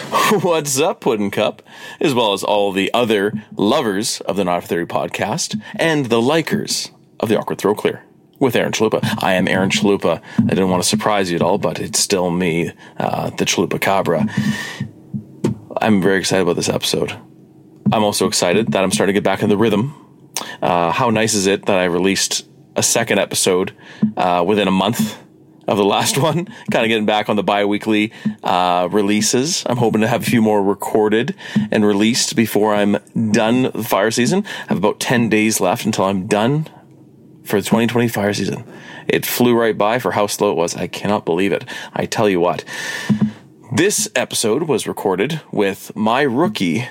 What's up, Puddin' Cup? As well as all the other lovers of the Not Theory podcast and the likers of the Awkward Throat Clear with Aaron Chalupa. I am Aaron Chalupa. I didn't want to surprise you at all, but it's still me, uh, the Chalupa Cabra. I'm very excited about this episode. I'm also excited that I'm starting to get back in the rhythm. Uh, how nice is it that I released a second episode uh, within a month of the last one? kind of getting back on the bi weekly uh, releases. I'm hoping to have a few more recorded and released before I'm done the fire season. I have about 10 days left until I'm done for the 2020 fire season. It flew right by for how slow it was. I cannot believe it. I tell you what. This episode was recorded with my rookie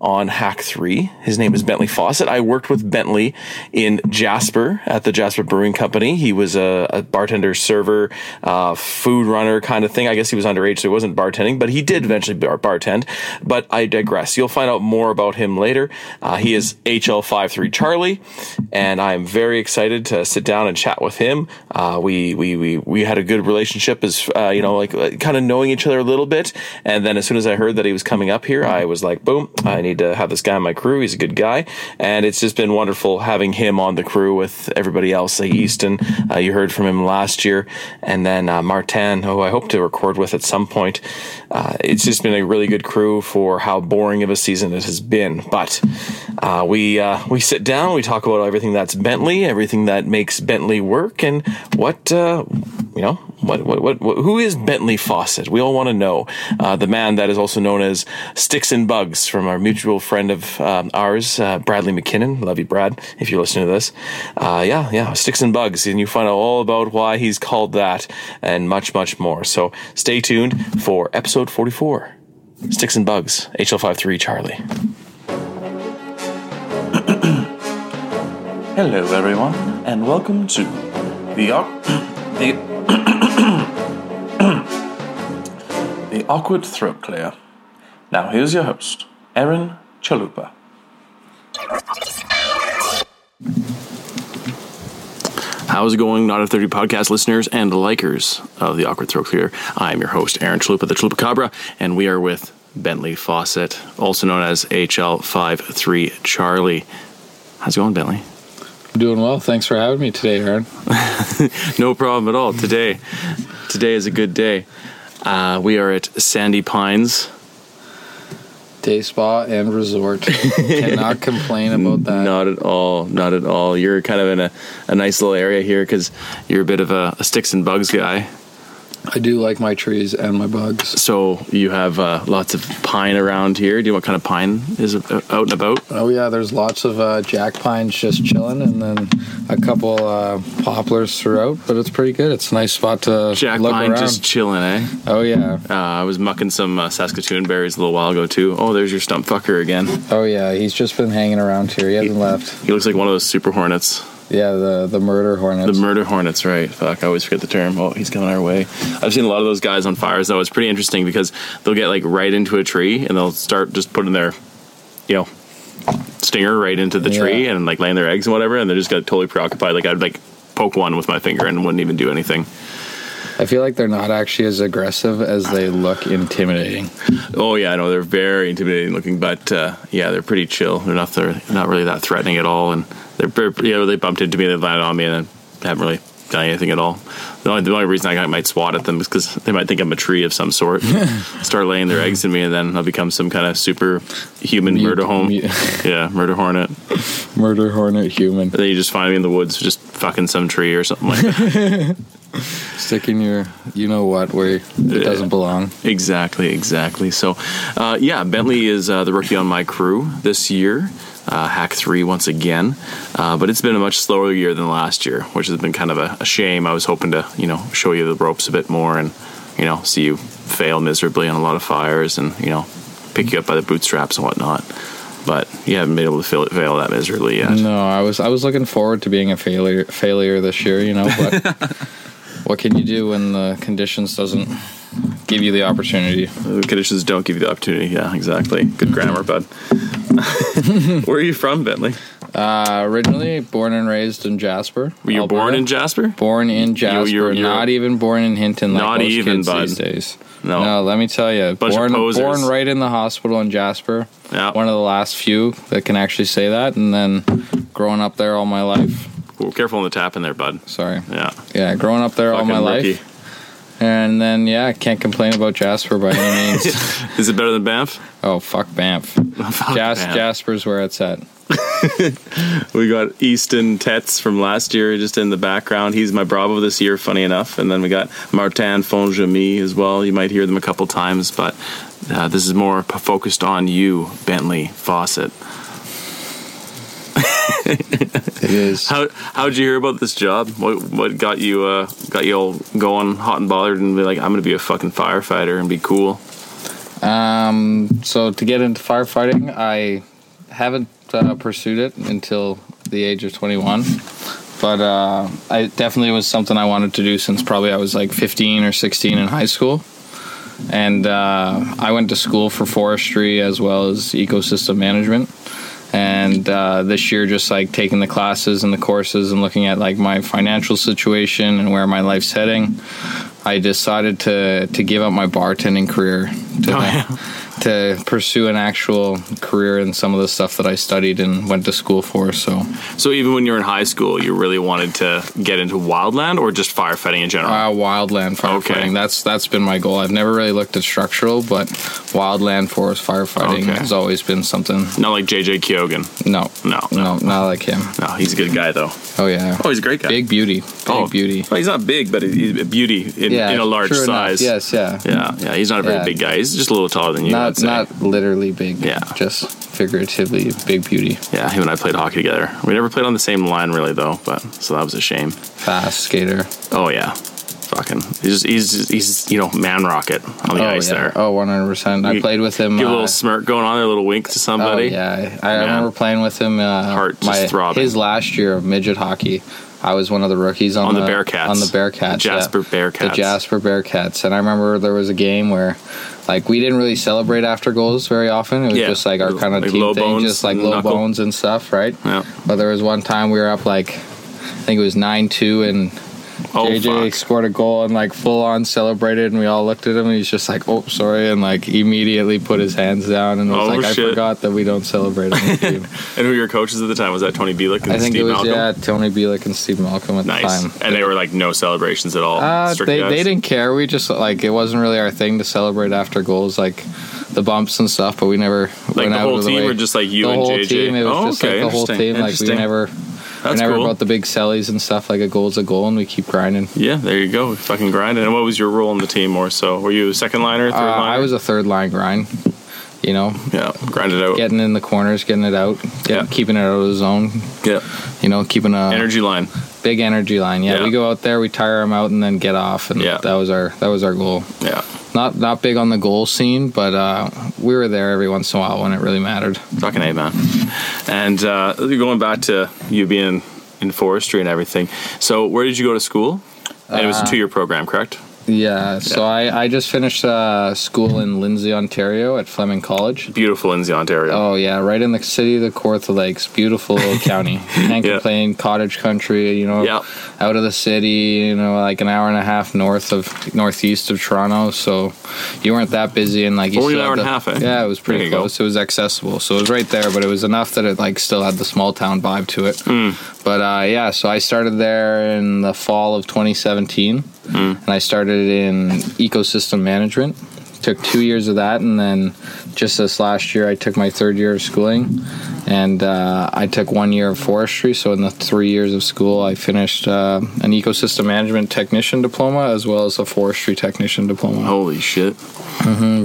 on Hack 3. His name is Bentley Fawcett. I worked with Bentley in Jasper at the Jasper Brewing Company. He was a, a bartender, server, uh, food runner kind of thing. I guess he was underage, so he wasn't bartending, but he did eventually bar- bartend. But I digress. You'll find out more about him later. Uh, he is HL53 Charlie, and I'm very excited to sit down and chat with him. Uh, we, we, we, we had a good relationship as, uh, you know, like uh, kind of knowing each other a little bit. And then as soon as I heard that he was coming up here, I was like, boom, I need to have this guy on my crew. He's a good guy, and it's just been wonderful having him on the crew with everybody else. Like Easton, uh, you heard from him last year, and then uh, Martin, who I hope to record with at some point. Uh, it's just been a really good crew for how boring of a season it has been. But uh, we uh, we sit down, we talk about everything that's Bentley, everything that makes Bentley work, and what uh, you know what, what, what, what, who is Bentley Fawcett? We all want to know. Uh, the man that is also known as Sticks and Bugs from our mutual friend of um, ours, uh, Bradley McKinnon. Love you, Brad, if you're listening to this. Uh, yeah, yeah, Sticks and Bugs. And you find out all about why he's called that and much, much more. So stay tuned for episode 44 Sticks and Bugs, HL53 Charlie. Hello, everyone, and welcome to the the the awkward throat clear. Now, here's your host, Aaron Chalupa. How's it going, Not a 30 podcast listeners and likers of the Awkward Throat Clear? I'm your host, Aaron Chalupa, the Chalupa Cabra, and we are with Bentley Fawcett, also known as HL53 Charlie. How's it going, Bentley? Doing well. Thanks for having me today, Aaron. No problem at all. Today, today is a good day. Uh, we are at Sandy Pines. Day spa and resort. Cannot complain about that. Not at all. Not at all. You're kind of in a, a nice little area here because you're a bit of a, a sticks and bugs guy. I do like my trees and my bugs. So you have uh, lots of pine around here. Do you know what kind of pine is out and about? Oh yeah, there's lots of uh, jack pines just chilling, and then a couple uh, poplars throughout. But it's pretty good. It's a nice spot to Jack look pine around. just chilling, eh? Oh yeah, Uh, I was mucking some uh, Saskatoon berries a little while ago too. Oh, there's your stump fucker again. oh yeah. He's just been hanging around here. He hasn't left. He looks like one of those super hornets. Yeah, the the murder hornets. The murder hornets, right? Fuck, I always forget the term. Oh, he's coming our way. I've seen a lot of those guys on fires though. It's pretty interesting because they'll get like right into a tree and they'll start just putting their, you know, stinger right into the tree Yeah. and like laying their eggs and whatever, and they're just got totally preoccupied. Like I'd like poke one with my finger and wouldn't even do anything. I feel like they're not actually as aggressive as they look intimidating. Oh yeah, I know they're very intimidating looking, but uh, yeah, they're pretty chill. They're not they're not really that threatening at all, and they're you know they bumped into me, they landed on me, and I haven't really done anything at all. The only, the only reason I might swat at them is because they might think I'm a tree of some sort, start laying their eggs in me, and then I'll become some kind of super human Mut- murder home. yeah, murder hornet. Murder hornet human. But then you just find me in the woods, just fucking some tree or something like that. Sticking your you know what where it doesn't belong. Exactly, exactly. So, uh, yeah, Bentley is uh, the rookie on my crew this year. Uh, hack three once again, uh, but it's been a much slower year than last year, which has been kind of a, a shame. I was hoping to, you know, show you the ropes a bit more and, you know, see you fail miserably on a lot of fires and, you know, pick you up by the bootstraps and whatnot. But you haven't been able to fail, fail that miserably yet. No, I was I was looking forward to being a failure failure this year, you know, but what can you do when the conditions doesn't give you the opportunity? The conditions don't give you the opportunity. Yeah, exactly. Good grammar, bud. Where are you from, Bentley? Uh, originally born and raised in Jasper. Were you born in Jasper? Born in Jasper, you're- not even born in Hinton. Like Not most even, kids bud. these days. No. no. Let me tell you, Bunch born born right in the hospital in Jasper. Yeah. One of the last few that can actually say that, and then growing up there all my life. Well, careful on the tap in there, bud. Sorry, Yeah. yeah, growing up there all my rookie. life, and then yeah, can't complain about Jasper by any means. Is it better than Banff? oh fuck Banff, Fuck Jas- Banff. Jasper's where it's at. We got Easton Tetz from last year just in the background. He's my Bravo this year, funny enough. And then we got Martin Fonjemi as well. You might hear them a couple times, but uh, this is more p- focused on you, Bentley Fawcett. It is. How how'd you hear about this job? What what got you uh, got you all going hot and bothered and be like, I'm gonna be a fucking firefighter and be cool. Um, so to get into firefighting, I haven't uh, pursued it until the age of 21. But uh, I definitely was something I wanted to do since probably I was like 15 or 16 in high school. And uh, I went to school for forestry as well as ecosystem management. And uh, this year, just like taking the classes and the courses and looking at like my financial situation and where my life's heading, I decided to to give up my bartending career to Oh, yeah. to pursue an actual career in some of the stuff that I studied and went to school for. So So even when you were in high school, you really wanted to get into wildland or just firefighting in general? uh, wildland firefighting. Okay. That's that's been my goal. I've never really looked at structural, but wildland forest firefighting Okay. has always been something. Not like JJ Kyogan. No, No, no, no. not like him. No, he's a good guy though. Oh yeah, Oh, he's a great guy. big beauty, big oh, beauty. Well, he's not big, but he's a beauty in, Yeah, in a large true enough. size. Yes, yeah. Yeah, yeah. He's not a very Yeah. big guy. He's just a little taller than you. Not not literally big. Yeah. just figuratively big beauty. Yeah, him and I played hockey together. We never played on the same line really though, but so that was a shame. Fast skater. Oh yeah, fucking. He's just, he's he's you know man rocket on the oh ice yeah. there. Oh, 100. percent I played with him. Give a uh, little smirk going on there, a little wink to somebody. Oh, yeah, I, I remember playing with him. Uh, Heart just throbbing. His last year of midget hockey, I was one of the rookies on, On the Bearcats. On the Bearcats, The Jasper yeah. Bearcats. The Jasper Bearcats, and I remember there was a game where, like, we didn't really celebrate after goals very often. It was Yeah. just like our kind of Like team low thing, bones, just like low knuckle. bones and stuff, right? Yeah. But there was one time we were up like, I think it was nine two, and Oh JJ fuck. scored a goal and like full on celebrated, and we all looked at him, and he's just like, "Oh, sorry," and like immediately put his hands down and was Oh, like, "I forgot that we don't celebrate on the team." And who were your coaches at the time? Was that Tony Bielik and I think Steve it was Malcolm? yeah Tony Bielik and Steve Malcolm at Nice. the time. And they were like no celebrations at all. Uh, they guys? they didn't care. We just like it wasn't really our thing to celebrate after goals, like the bumps and stuff. But we never Like the whole the team way. or just like you the and whole JJ? team. It was oh, just okay. like the whole team. Like we never. That's we're never cool. about the big sellies and stuff. Like a goal's a goal, and we keep grinding. Yeah, there you go. Fucking grind. And what was your role in the team more so? Were you a second liner, third Uh, liner? I was a third line grind. You know, yeah, grind it out. getting in the corners, getting it out, get, Yeah. keeping it out of the zone. yeah. You know, keeping a Energy line. Big energy line. Yeah, Yeah. we go out there, we tire them out, and then get off, and Yeah. that was our that was our goal. Yeah. Not not big on the goal scene, but uh, we were there every once in a while when it really mattered. Fucking A, man. And uh, going back to you being in forestry and everything. So, where did you go to school? And it was a Uh, two year program, correct? Yeah, so I, I just finished uh, school in Lindsay, Ontario at Fleming College. Beautiful Lindsay, Ontario. Oh yeah, right in the city of the Kawartha Lakes. Beautiful little county. Can't Yeah. complain. Cottage country, you know. Yeah. Out of the city, you know, like an hour and a half north of northeast of Toronto. So you weren't that busy and like you Only an hour had and a half, eh? Yeah, it was pretty you go. close. It was accessible, so it was right there. But it was enough that it like still had the small town vibe to it. Hmm. But uh, yeah, so I started there in the fall of 2017, Hmm. and I started in ecosystem management. Took two years of that, and then just this last year, I took my third year of schooling, and uh, I took one year of forestry. So in the three years of school, I finished uh, an ecosystem management technician diploma as well as a forestry technician diploma. Holy shit.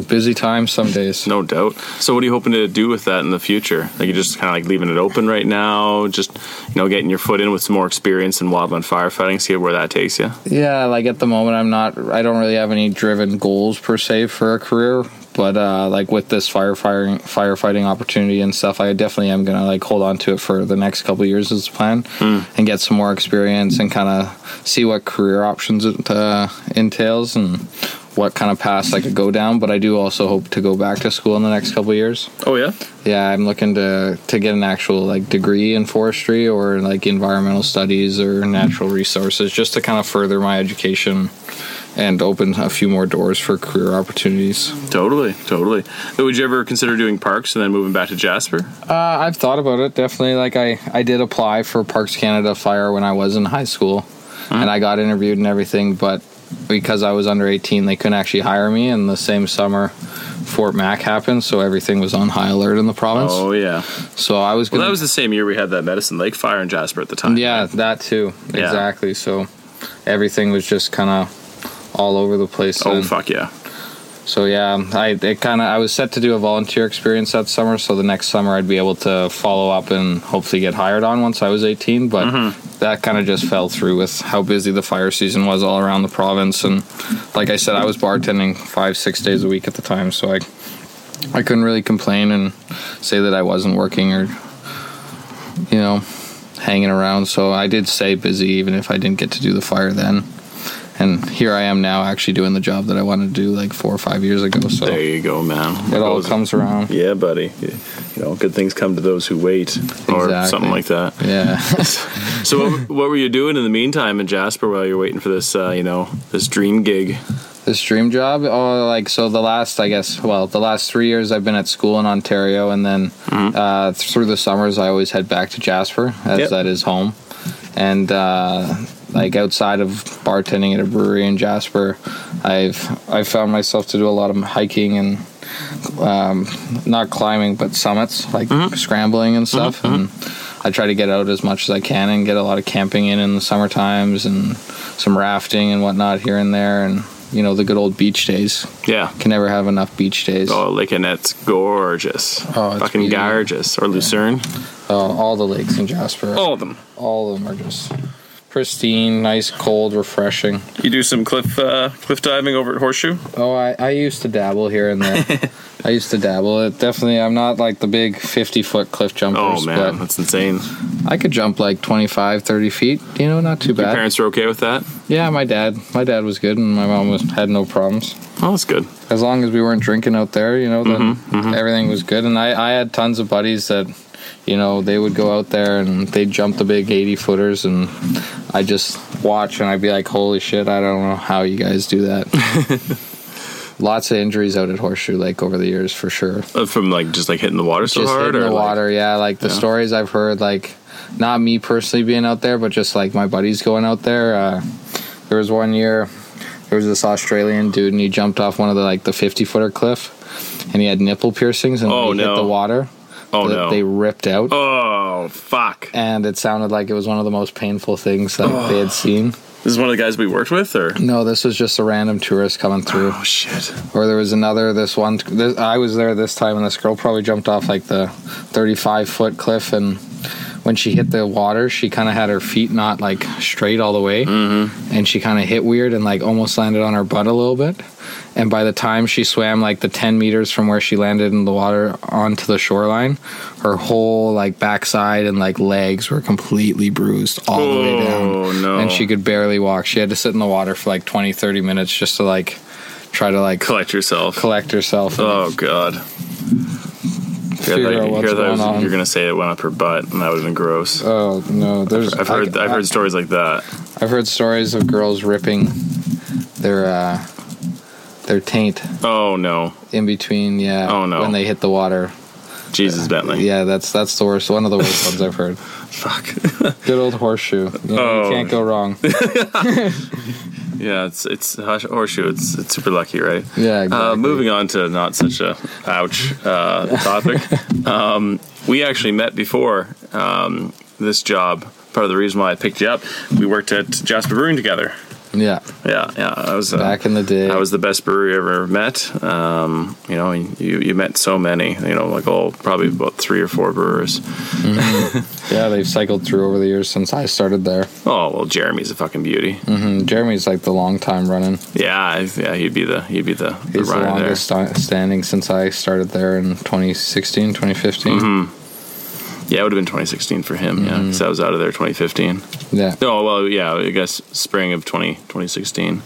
Busy time some days. No doubt. So, what are you hoping to do with that in the future? Like, you're just kind of like leaving it open right now, just, you know, getting your foot in with some more experience in wildland firefighting, see where that takes you. Yeah, like at the moment, I'm not. I don't really have any driven goals per se for a career. But uh, like with this firefighting firefighting opportunity and stuff, I definitely am gonna like hold on to it for the next couple of years as a plan, and get some more experience and kind of see what career options it uh, entails and what kind of paths I could go down, but I do also hope to go back to school in the next couple of years. Oh yeah. Yeah, I'm looking to to get an actual like degree in forestry or like environmental studies or natural resources, just to kind of further my education and open a few more doors for career opportunities. Totally, totally. But would you ever consider doing parks and then moving back to Jasper? Uh, I've thought about it definitely. Like I, I did apply for Parks Canada Fire when I was in high school, and I got interviewed and everything. But because I was under 18, they couldn't actually hire me. And the same summer, Fort Mac happened, so everything was on high alert in the province. Oh yeah. So I was Well, gonna. that was the same year we had that Medicine Lake fire in Jasper at the time. yeah, that too. Yeah. Exactly. So everything was just kind of all over the place. Oh then. fuck yeah. So yeah, I it kind of I was set to do a volunteer experience that summer. So the next summer I'd be able to follow up and hopefully get hired on once I was 18. But Mm-hmm. that kind of just fell through with how busy the fire season was all around the province. And like I said, I was bartending five six days a week at the time, so I I couldn't really complain and say that I wasn't working or you know hanging around. So I did stay busy even if I didn't get to do the fire then. And here I am now, actually doing the job that I wanted to do like four or five years ago. So There you go, man. it all comes around. Yeah, buddy. You know, good things come to those who wait, or Exactly. something like that. Yeah. So, what, what were you doing in the meantime in Jasper while you're waiting for this, uh, you know, this dream gig? this dream job, oh, like so the last, I guess, well, the last three years I've been at school in Ontario, and then uh, through the summers I always head back to Jasper, as Yep. that is home. And uh, like outside of bartending at a brewery in Jasper, I've I found myself to do a lot of hiking and um, not climbing, but summits like scrambling and stuff. And I try to get out as much as I can and get a lot of camping in in the summer times and some rafting and whatnot here and there. And you know the good old beach days. Yeah. Can never have enough beach days. Oh, Lake Annette's gorgeous. Oh, it's Fucking beautiful. gorgeous. Or Lucerne. Uh, all the lakes in Jasper, All of them. all of them are just pristine, nice, cold, refreshing. You do some cliff uh, cliff diving over at Horseshoe? Oh, I, I used to dabble here and there. I used to dabble. It definitely, I'm not like the big 50 foot cliff jumpers, Oh, man. but That's insane. I could jump like 25, 30 feet. You know, not too Your bad. parents are okay with that? Yeah, my dad. My dad was good, and my mom was had no problems. Oh, that's good. As long as we weren't drinking out there, you know, then Mm-hmm, everything was good. And I, I had tons of buddies that, you know, they would go out there and they'd jump the big 80 footers, and I just watch and I'd be like, holy shit, I don't know how you guys do that. Lots of injuries out at Horseshoe Lake over the years, for sure. Uh, From like just like hitting the water so just hard? hitting or the like- water. Yeah, like the Yeah. stories I've heard, like not me personally being out there, but just like my buddies going out there. Uh, there was one year, there was this Australian dude, and he jumped off one of the like the fifty footer cliff, and he had nipple piercings, and Oh, he no. hit the water, Oh, th- no. they ripped out. Oh, fuck. And it sounded like it was one of the most painful things that they had seen. This is one of the guys we worked with, or? No, this was just a random tourist coming through. Oh, shit. Or there was another. This one, this, I was there this time, and this girl probably jumped off like the 35 foot cliff, and when she hit the water, she kind of had her feet not like straight all the way, mm-hmm. and she kind of hit weird and like almost landed on her butt a little bit. And by the time she swam like the 10 meters from where she landed in the water onto the shoreline, her whole like backside and like legs were completely bruised all the way down. Oh, no. And she could barely walk. She had to sit in the water for like 20, 30 minutes just to like try to like Collect yourself. collect herself. Oh, God. Figure Hear that- out what's hear that going was- on. You're to say it went up her butt, and that would have been gross. Oh no! There's I've heard I, I've heard stories like that. I've heard stories of girls ripping their uh, their taint Oh no, in between. Yeah. Oh, no. When they hit the water. Jesus Bentley. Yeah, that's that's the worst. One of the worst ones I've heard. Fuck. Good old horseshoe. You, know, Oh. you can't go wrong. Yeah, it's it's horseshoe. It's it's super lucky, right? Yeah. Exactly. Uh, moving on to not such a ouch uh, topic. um, we actually met before um, this job. Part of the reason why I picked you up, we worked at Jasper Brewing together. Yeah. Yeah, yeah. I was uh, Back in the day. I was the best brewery I ever met. Um, you know, and you you met so many. You know, like all probably about three or four brewers. Yeah, they've cycled through over the years since I started there. Oh well, Jeremy's a fucking beauty. hmm Jeremy's like the long time running. Yeah, yeah. He'd be the he'd be the, the He's the longest sta- standing since I started there in 2016, 2015. Mm-hmm. Yeah, it would have been 2016 for him. Yeah, Mm-hmm. because I was out of there 2015. Yeah. Oh well, yeah. I guess spring of 20 2016.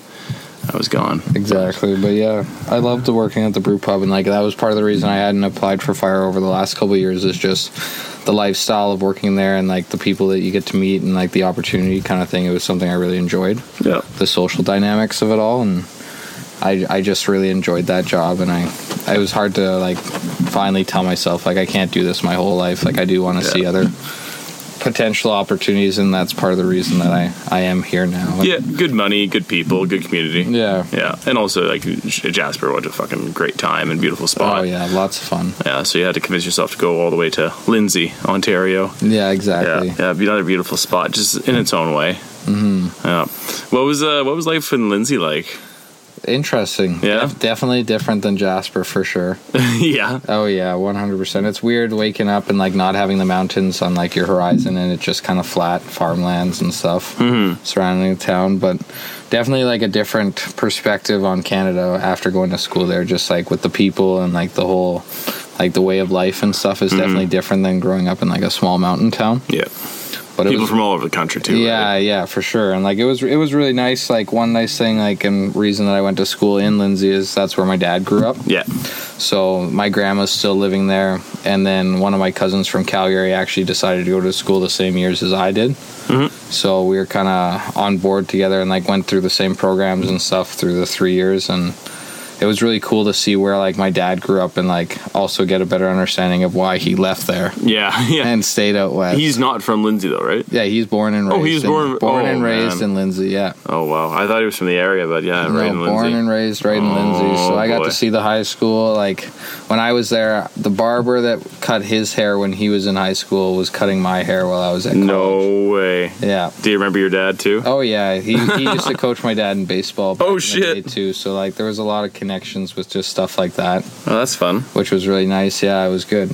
I was gone. Exactly, but yeah, I loved working at the brew pub, and like that was part of the reason I hadn't applied for fire over the last couple of years. Is just the lifestyle of working there and like the people that you get to meet and like the opportunity kind of thing. It was something I really enjoyed. Yeah. The social dynamics of it all, and I I just really enjoyed that job, and I it was hard to like finally tell myself like I can't do this my whole life. Like I do want to Yeah. see other potential opportunities, and that's part of the reason that I I am here now. Yeah, good money, good people, good community. Yeah. Yeah, and also like Jasper, what a fucking great time and beautiful spot. Oh yeah, lots of fun. Yeah, so you had to convince yourself to go all the way to Lindsay, Ontario. Yeah, Yeah, exactly. yeah, be another beautiful spot, just in its own way. Mm-hmm. Yeah. What was uh, what was life in Lindsay like? Interesting. Yeah? Def- definitely different than Jasper for sure. yeah. Oh yeah, one hundred percent. It's weird waking up and like not having the mountains on like your horizon and it's just kind of flat farmlands and stuff mm-hmm. surrounding the town. But definitely like a different perspective on Canada after going to school there. Just like with the people and like the whole like the way of life and stuff is mm-hmm. definitely different than growing up in like a small mountain town. Yeah. But People was from all over the country too. yeah, right? yeah, for sure. And like it was it was really nice. Like one nice thing, like and reason that I went to school in Lindsay is that's where my dad grew up. Yeah. So my grandma's still living there, and then one of my cousins from Calgary actually decided to go to school the same years as I did. Mm-hmm. So we were kind of on board together and like went through the same programs and stuff through the three years, and it was really cool to see where like my dad grew up and like also get a better understanding of why he left there Yeah. Yeah. and stayed out west. He's not from Lindsay though, right? yeah, he's born and oh, raised. Oh, he was in- born- born oh, and raised man. in Lindsay. Yeah. Oh wow, I thought he was from the area, but yeah, No, right in born Lindsay. and raised right in Oh, Lindsay. So oh, I got boy. to see the high school. Like when I was there, the barber that cut his hair when he was in high school was cutting my hair while I was at college. no way. Yeah. Do you remember your dad too? Oh yeah, he, he used to coach my dad in baseball. Oh, shit. too. So like there was a lot of connections with just stuff like that, Oh, that's fun. which was really nice. Yeah, it was good.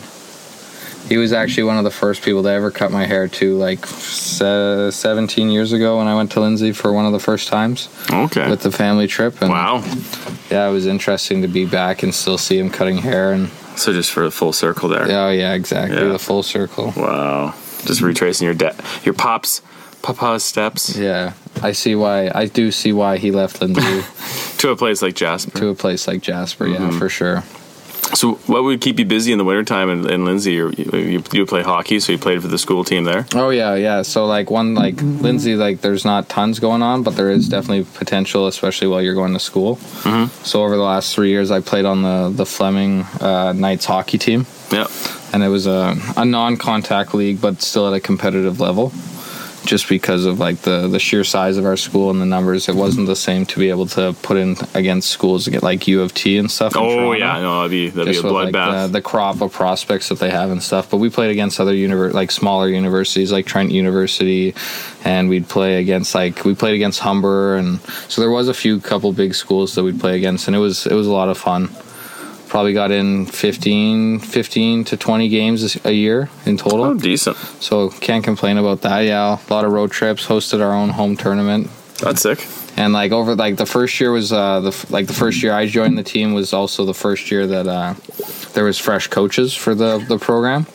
He was actually one of the first people to ever cut my hair too. Like se- 17 years ago when I went to Lindsay for one of the first times Okay. with the family trip. And wow. yeah, it was interesting to be back and still see him cutting hair and So just for the full circle there. Oh yeah, exactly. Yeah. The full circle. Wow. Just retracing your dad, your pops, papa's steps Yeah, I see why. I do see why he left Lindsay to a place like Jasper. to a place like Jasper. Mm-hmm. Yeah, for sure. So, what would keep you busy in the wintertime in, in Lindsay? You, you, you play hockey, so you played for the school team there. Oh yeah, yeah. So like one like Lindsay, like there's not tons going on, but there is definitely potential, especially while you're going to school. Mm-hmm. So over the last three years, I played on the the Fleming uh, Knights hockey team, Yeah. and it was a a non-contact league, but still at a competitive level. Just because of like the the sheer size of our school and the numbers, it wasn't the same to be able to put in against schools to get like U of T and stuff. Oh Toronto. yeah, no, that'd be that'd be a with like bloodbath. the, the crop of prospects that they have and stuff. But we played against other univer- like smaller universities like Trent University, and we'd play against like we played against Humber, and so there was a few couple big schools that we'd play against, and it was it was a lot of fun. Probably got in 15, 15 to 20 games a year in total. oh, decent. So can't complain about that. Yeah, a lot of road trips, hosted our own home tournament That's sick. and like over like the first year was uh the like the first year I joined the team was also the first year that uh there was fresh coaches for the the program.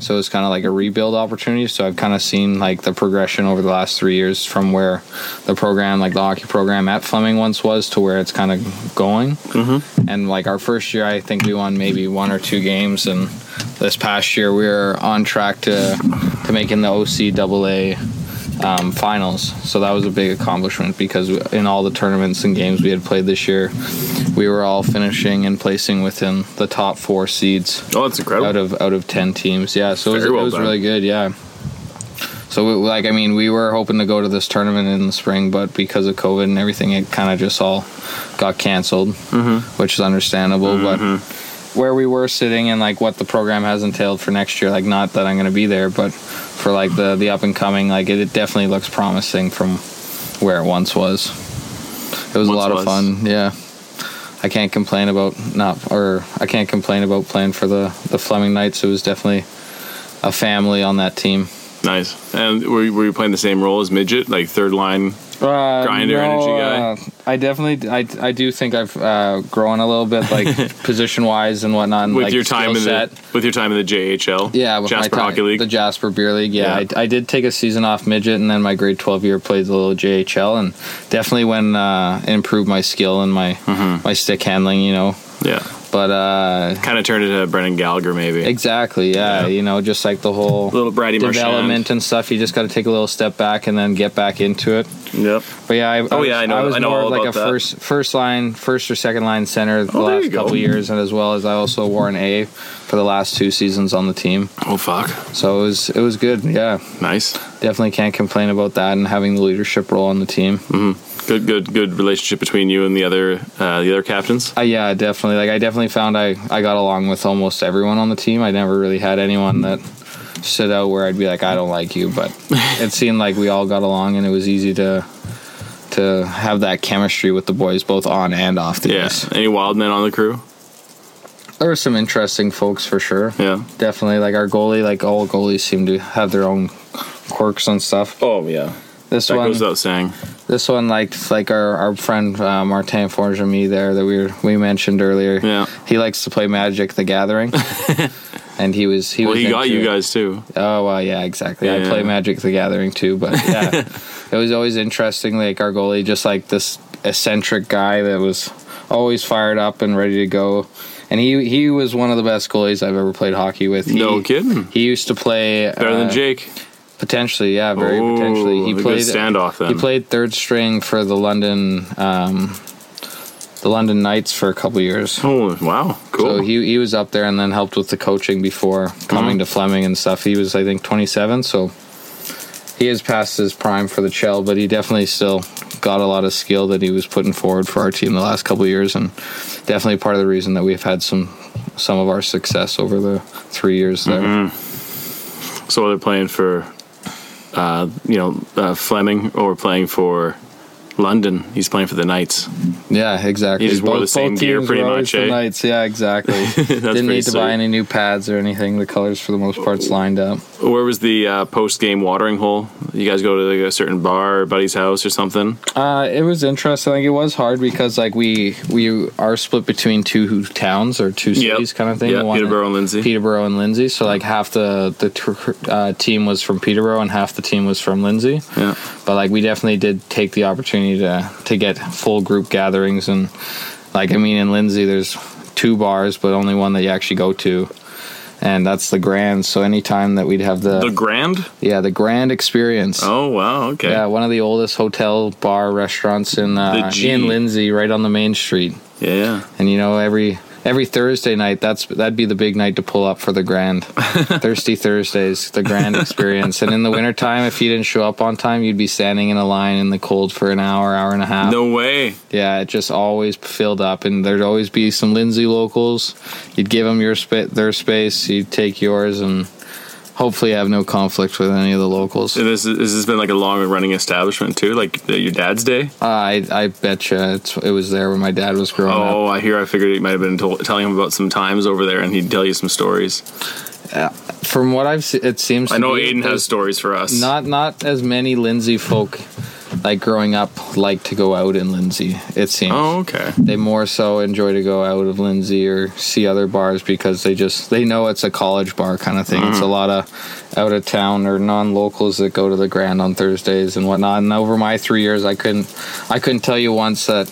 So it's kind of like a rebuild opportunity. So I've kind of seen like the progression over the last three years from where the program, like the hockey program at Fleming once was, to where it's kind of going. Mm-hmm. And like our first year, I think we won maybe one or two games, and this past year we were on track to to making the OCAA um, finals. So that was a big accomplishment because in all the tournaments and games we had played this year, we were all finishing and placing within the top four seeds Oh, that's incredible. out of out of ten teams. Yeah, so it was, well it was really good. Yeah. So we, like I mean, we were hoping to go to this tournament in the spring, but because of COVID and everything, it kind of just all got canceled, mm-hmm. which is understandable. Mm-hmm. But where we were sitting and like what the program has entailed for next year, like not that I'm going to be there, but for like the the up and coming, like it, it definitely looks promising from where it once was. It was a lot was. of fun. Yeah. I can't complain about not or I can't complain about playing for the the Fleming Knights. It was definitely a family on that team. nice. And were you, were you playing the same role as midget, like third line? Uh, Grinder energy guy? uh, I definitely, I, I do think I've uh, grown a little bit, like position wise and whatnot. And with like your time in set. the with your time in the JHL. Yeah, with Jasper my time, Hockey League. the Jasper Beer League. Yeah, Yeah. I, I did take a season off midget, and then my grade twelve year played a little JHL, and definitely when uh, improved my skill and my Mm-hmm. my stick handling. You know, yeah, but uh, kind of turned into Brendan Gallagher maybe. exactly, yeah, Yeah. You know, just like the whole Little Brady development Marchand. and stuff. You just got to take a little step back and then get back into it. Yep. But yeah, I, Oh, was, yeah, I know- I was I know more of like a that. first first line, first or second line center the Oh, last couple years, and as well as I also wore an A for the last two seasons on the team. Oh fuck. So it was it was good. Yeah, Nice. definitely can't complain about that and having the leadership role on the team. Good, good, good relationship between you and the other uh, the other captains. Uh, yeah, definitely. Like I definitely found I I got along with almost everyone on the team. I never really had anyone that stood out where I'd be like I don't like you, but it seemed like we all got along and it was easy to to have that chemistry with the boys both on and off the Yeah. ice. Any wild men on the crew? There were some interesting folks for sure. Yeah. Definitely, like our goalie, like all goalies seem to have their own quirks and stuff. Oh yeah. This That one, goes saying. this one, like like our, our friend uh, Martin Forgemy there that we were, we mentioned earlier. Yeah. he likes to play Magic: The Gathering, and he was he Well, was he got you it. guys too. Oh well, yeah, exactly. I Yeah. play Magic: The Gathering too, but yeah, it was always interesting. Like our goalie, just like this eccentric guy that was always fired up and ready to go. And he he was one of the best goalies I've ever played hockey with. He, No kidding. He used to play Better than uh, Jake. Potentially, yeah, very Oh, potentially. He played standoff then. He played third string for the London, um, the London Knights for a couple years. Oh wow, cool. So he he was up there and then helped with the coaching before coming Mm-hmm. to Fleming and stuff. He was I think 27, so he is past his prime for the Chell, but he definitely still got a lot of skill that he was putting forward for our team the last couple of years, and definitely part of the reason that we've had some some of our success over the three years there. Mm-hmm. so they're playing for, uh, you know, uh, Fleming or playing for London. He's playing for the Knights. Yeah, exactly. He just wore the same gear pretty much, the eh? Knights. Yeah, exactly. Didn't need to buy any new pads or anything. The colors for the most part's lined up. Where was the uh, post game watering hole? You guys go to like a certain bar, or buddy's house, or something? Uh, it was interesting. Like it was hard because like we we are split between two towns or two Yep. cities kind of thing. Yeah, Peterborough and Lindsay. Peterborough and Lindsay. So like half the the uh, team was from Peterborough and half the team was from Lindsay. Yeah. But like we definitely did take the opportunity to to get full group gatherings and like I mean in Lindsay there's two bars but only one that you actually go to. And that's the Grand. So anytime that we'd have the, The Grand. yeah the Grand Experience. Oh wow, okay. Yeah, one of the oldest hotel bar restaurants in uh, in Lindsay, right on the main street. yeah, yeah. And you know, every every Thursday night, that's that'd be the big night to pull up for the Grand. Thirsty Thursdays, the Grand experience. And in the wintertime, if you didn't show up on time, you'd be standing in a line in the cold for an hour, hour and a half. No way. Yeah, it just always filled up, and there'd always be some Lindsay locals. You'd give them your spa- their space, you'd take yours, and hopefully I have no conflict with any of the locals. And this, this has been like a long running establishment too, like uh, your dad's day. Uh, I I bet you it was there when my dad was growing up. Oh, I hear. I figured you might have been tol- telling him about some times over there, and he'd tell you some stories. From what I've seen, it seems. I know Aiden has stories for us. Not not as many Lindsay folk, like growing up, like to go out in Lindsay. It seems. Oh, okay. They more so enjoy to go out of Lindsay or see other bars because they just they know it's a college bar kind of thing. It's Mm-hmm. a lot of out of town or non locals that go to the Grand on Thursdays and whatnot. And over my three years, I couldn't I couldn't tell you once that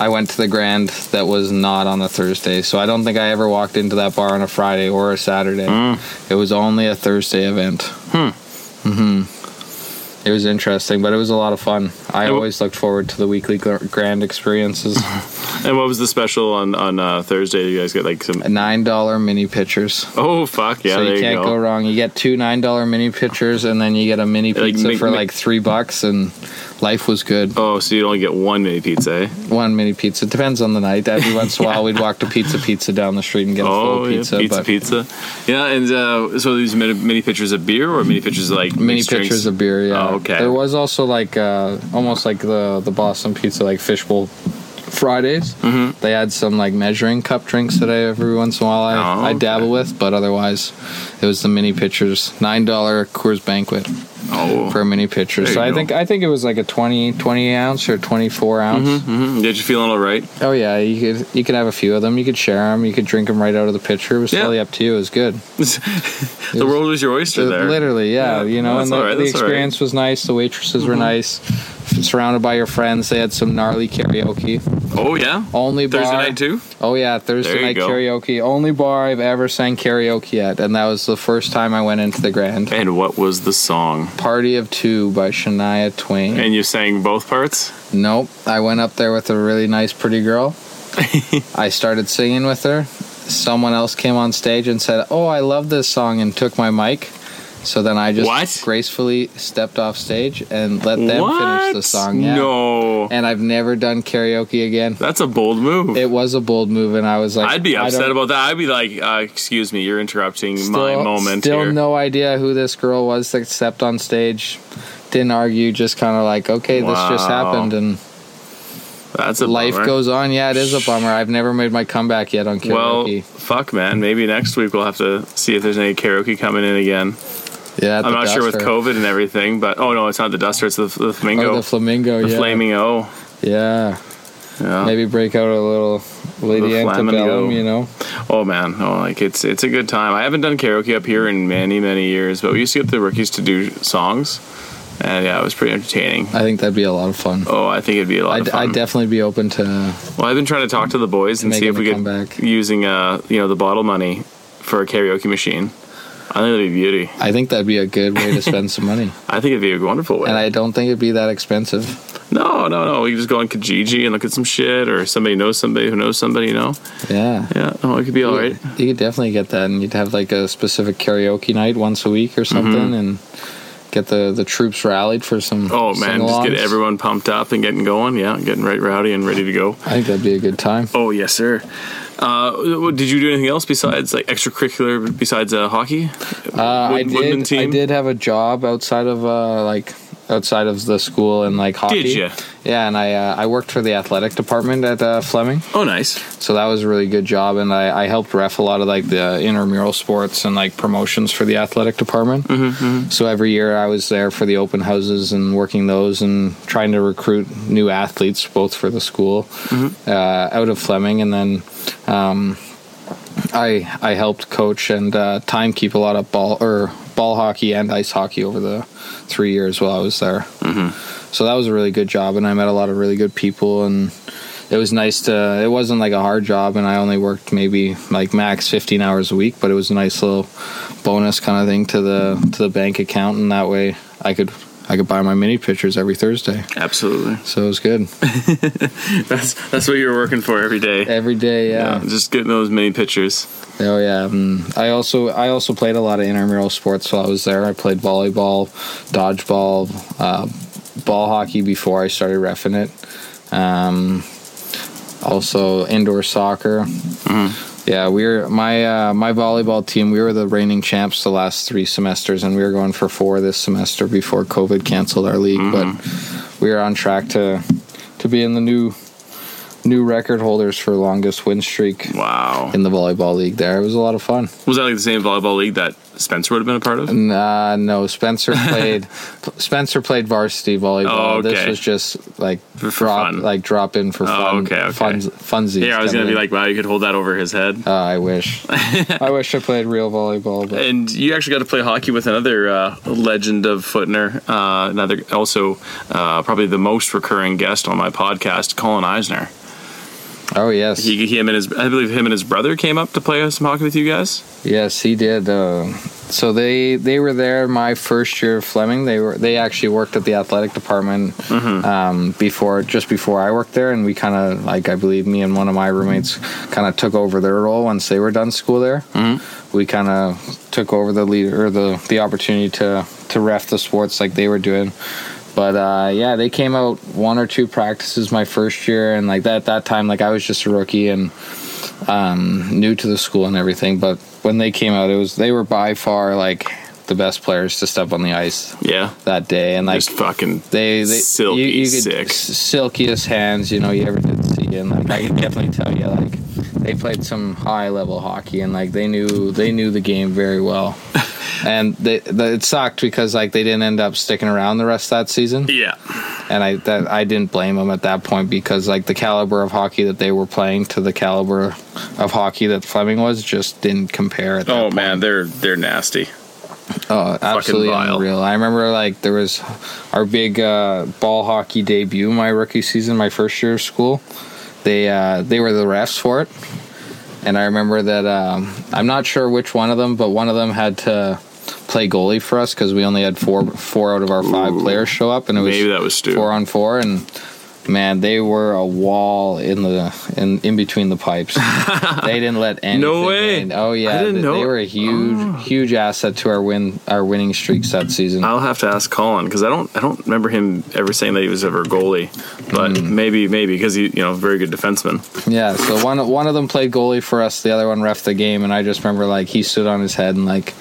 I went to the Grand that was not on a Thursday. So I don't think I ever walked into that bar on a Friday or a Saturday. Mm. It was only a Thursday event. Hmm. hmm It was interesting, but it was a lot of fun. I And always looked forward to the weekly Grand experiences. And what was the special on on uh, Thursday? You guys get like some. Nine dollar mini pitchers. Oh fuck yeah! so there you can't you go. go. wrong. You get two nine dollar mini pitchers, and then you get a mini Like, pizza make- for like three bucks, and life was good. Oh, so you'd only get one mini pizza? Eh? One mini pizza depends on the night. Every once in a while, we'd walk to Pizza Pizza down the street and get a Oh, full yeah, pizza. pizza, but pizza. Yeah, and uh, so these mini, mini pitchers of beer or mini pitchers of, like mini drinks? pitchers of beer. Yeah. Oh, okay. There was also like uh, almost like the the Boston pizza, like fishbowl Fridays. Mm-hmm. They had some like measuring cup drinks that I every once in a while I, Oh, I dabble with, but otherwise it was the mini pitchers, nine dollar Coors Banquet Oh. for a mini pitcher. So I go. think I think it was like a 20, 20 ounce or twenty four ounce. Mhm. Did you feeling all right? Oh yeah, you could you could have a few of them. You could share them. You could drink them right out of the pitcher. It was Yeah. totally up to you. It was good. the world was your oyster there. Literally, yeah. Yeah. You know, and the, right, the all right. experience was nice. The waitresses were nice. Surrounded by your friends, they had some gnarly karaoke. Oh yeah. Only bar. Thursday night too. Oh yeah, Thursday night go. karaoke. Only bar I've ever sang karaoke at, and that was the first time I went into the Grand. And what was the song? Party for Two by Shania Twain. And you sang both parts. Nope. I went up there with a really nice, pretty girl. I started singing with her. Someone else came on stage and said, Oh, I love this song, and took my mic. So then I just What? gracefully stepped off stage and let them finish the song. Yeah. No. And I've never done karaoke again. That's a bold move. It was a bold move, and I was like, I'd be upset about that. I'd be like, uh, "Excuse me, you're interrupting my moment Still here." no idea who this girl was that stepped on stage. Didn't argue, just kind of like, okay, this just happened, and That's a life bummer. goes on. Yeah, it is a bummer. I've never made my comeback yet on karaoke. Well, fuck, man. Maybe next week we'll have to see if there's any karaoke coming in again. yeah, I'm not sure with COVID and everything, but oh no, it's not the duster. It's the, the flamingo. Oh, the flamingo. the yeah. flaming O. Yeah. Yeah. Maybe break out a little Lady The. Antebellum, you know? Oh man, oh like it's it's a good time. I haven't done karaoke up here in many many years, but we used to get the rookies to do songs, and yeah, it was pretty entertaining. I think that'd be a lot of fun. Oh, I think it'd be a lot I'd, of fun. I'd definitely be open to. well, I've been trying to talk to the boys and see if we could comeback. using uh you know the bottle money for a karaoke machine. I think that'd be beauty. I think that'd be a good way to spend some money. I think it'd be a wonderful way. And I don't think it'd be that expensive. no, no, no. We can just go on Kijiji and look at some shit, or somebody knows somebody who knows somebody. You know? Yeah. Yeah. Oh, it could be all right. You could definitely get that, and you'd have like a specific karaoke night once a week or something, Mm-hmm. and get the the troops rallied for some. Oh man, just get everyone pumped up and getting going. Yeah, getting right rowdy and ready to go. I think that'd be a good time. Oh yes, sir. Uh, did you do anything else besides like extracurricular besides uh, hockey? Uh, I Wood- Woodman did. team? I did have a job outside of uh, like outside of the school and like hockey. Did ya? Yeah, and I uh, I worked for the athletic department at uh, Fleming, Oh, nice. so that was a really good job, and I, I helped ref a lot of like the intramural sports and like promotions for the athletic department. Mm-hmm, So every year I was there for the open houses and working those and trying to recruit new athletes both for the school uh, out of Fleming, and then. Um, I I helped coach and uh, time keep a lot of ball or ball hockey and ice hockey over the three years while I was there. Mm-hmm. So that was a really good job, and I met a lot of really good people, and it was nice to. It wasn't like a hard job, and I only worked maybe like max fifteen hours a week, but it was a nice little bonus kind of thing to the to the bank account, and that way I could I could buy my mini pictures every Thursday. Absolutely. So it was good That's that's what you're working for every day. every day. Yeah, just getting those mini pictures. Oh yeah, mm, I also I also played a lot of intramural sports while I was there. I played volleyball, dodgeball, uh, ball hockey before I started refing it. Um, also indoor soccer. Yeah, we were my uh, my volleyball team. We were the reigning champs the last three semesters, and we were going for four this semester before COVID canceled our league. But we are on track to to be in the new new record holders for longest win streak Wow. in the volleyball league there. It was a lot of fun. Was that like the same volleyball league that Spencer would have been a part of? Nah, no, Spencer played Spencer played varsity volleyball. Oh, This was just like For- for drop fun. like drop in for fun. okay, okay. Funs, funsies. Yeah, I was gonna be thing. like, wow, you could hold that over his head. Uh, I wish. I wish I played real volleyball, but And you actually got to play hockey with another uh, legend of Footner, uh, another also uh, probably the most recurring guest on my podcast, Colin Eisner. Oh yes, He, him and his, I believe him and his brother came up to play some hockey with you guys. yes, he did. Uh, so they they were there my first year of Fleming. They were they actually worked at the athletic department Mm-hmm. um, before just before I worked there, and we kind of like I believe me and one of my roommates kind of took over their role once they were done school there. Mm-hmm. We kind of took over the lead or the the opportunity to to ref the sports like they were doing. But uh, yeah, they came out one or two practices my first year, and like that at that time, like I was just a rookie and um, new to the school and everything. But when they came out, it was they were by far like the best players to step on the ice Yeah, that day, and like just fucking they, they silky you, you could sick. silkiest hands you know you ever did see and like I can definitely tell you, like they played some high level hockey, and like they knew they knew the game very well. and they, the, it sucked because like they didn't end up sticking around the rest of that season. Yeah. and I that I didn't blame them at that point because like the caliber of hockey that they were playing to the caliber of hockey that Fleming was just didn't compare. At that Oh point. man, they're they're nasty. Oh, absolutely unreal. I remember like there was our big uh, ball hockey debut my rookie season, my first year of school. They uh, they were the refs for it, and I remember that um, I'm not sure which one of them, but one of them had to play goalie for us because we only had four four out of our five Ooh. players show up, and it was Maybe that was Stu. four on four, and man, they were a wall in the in in between the pipes. they didn't let anything. no way. in. Oh yeah, they, Oh. they were a huge huge asset to our win our winning streaks that season. I'll have to ask Colin because I don't I don't remember him ever saying that he was ever a goalie, but Hmm. maybe maybe because he you know very good defenseman. Yeah, so one one of them played goalie for us, the other one ref the game, and I just remember like he stood on his head and like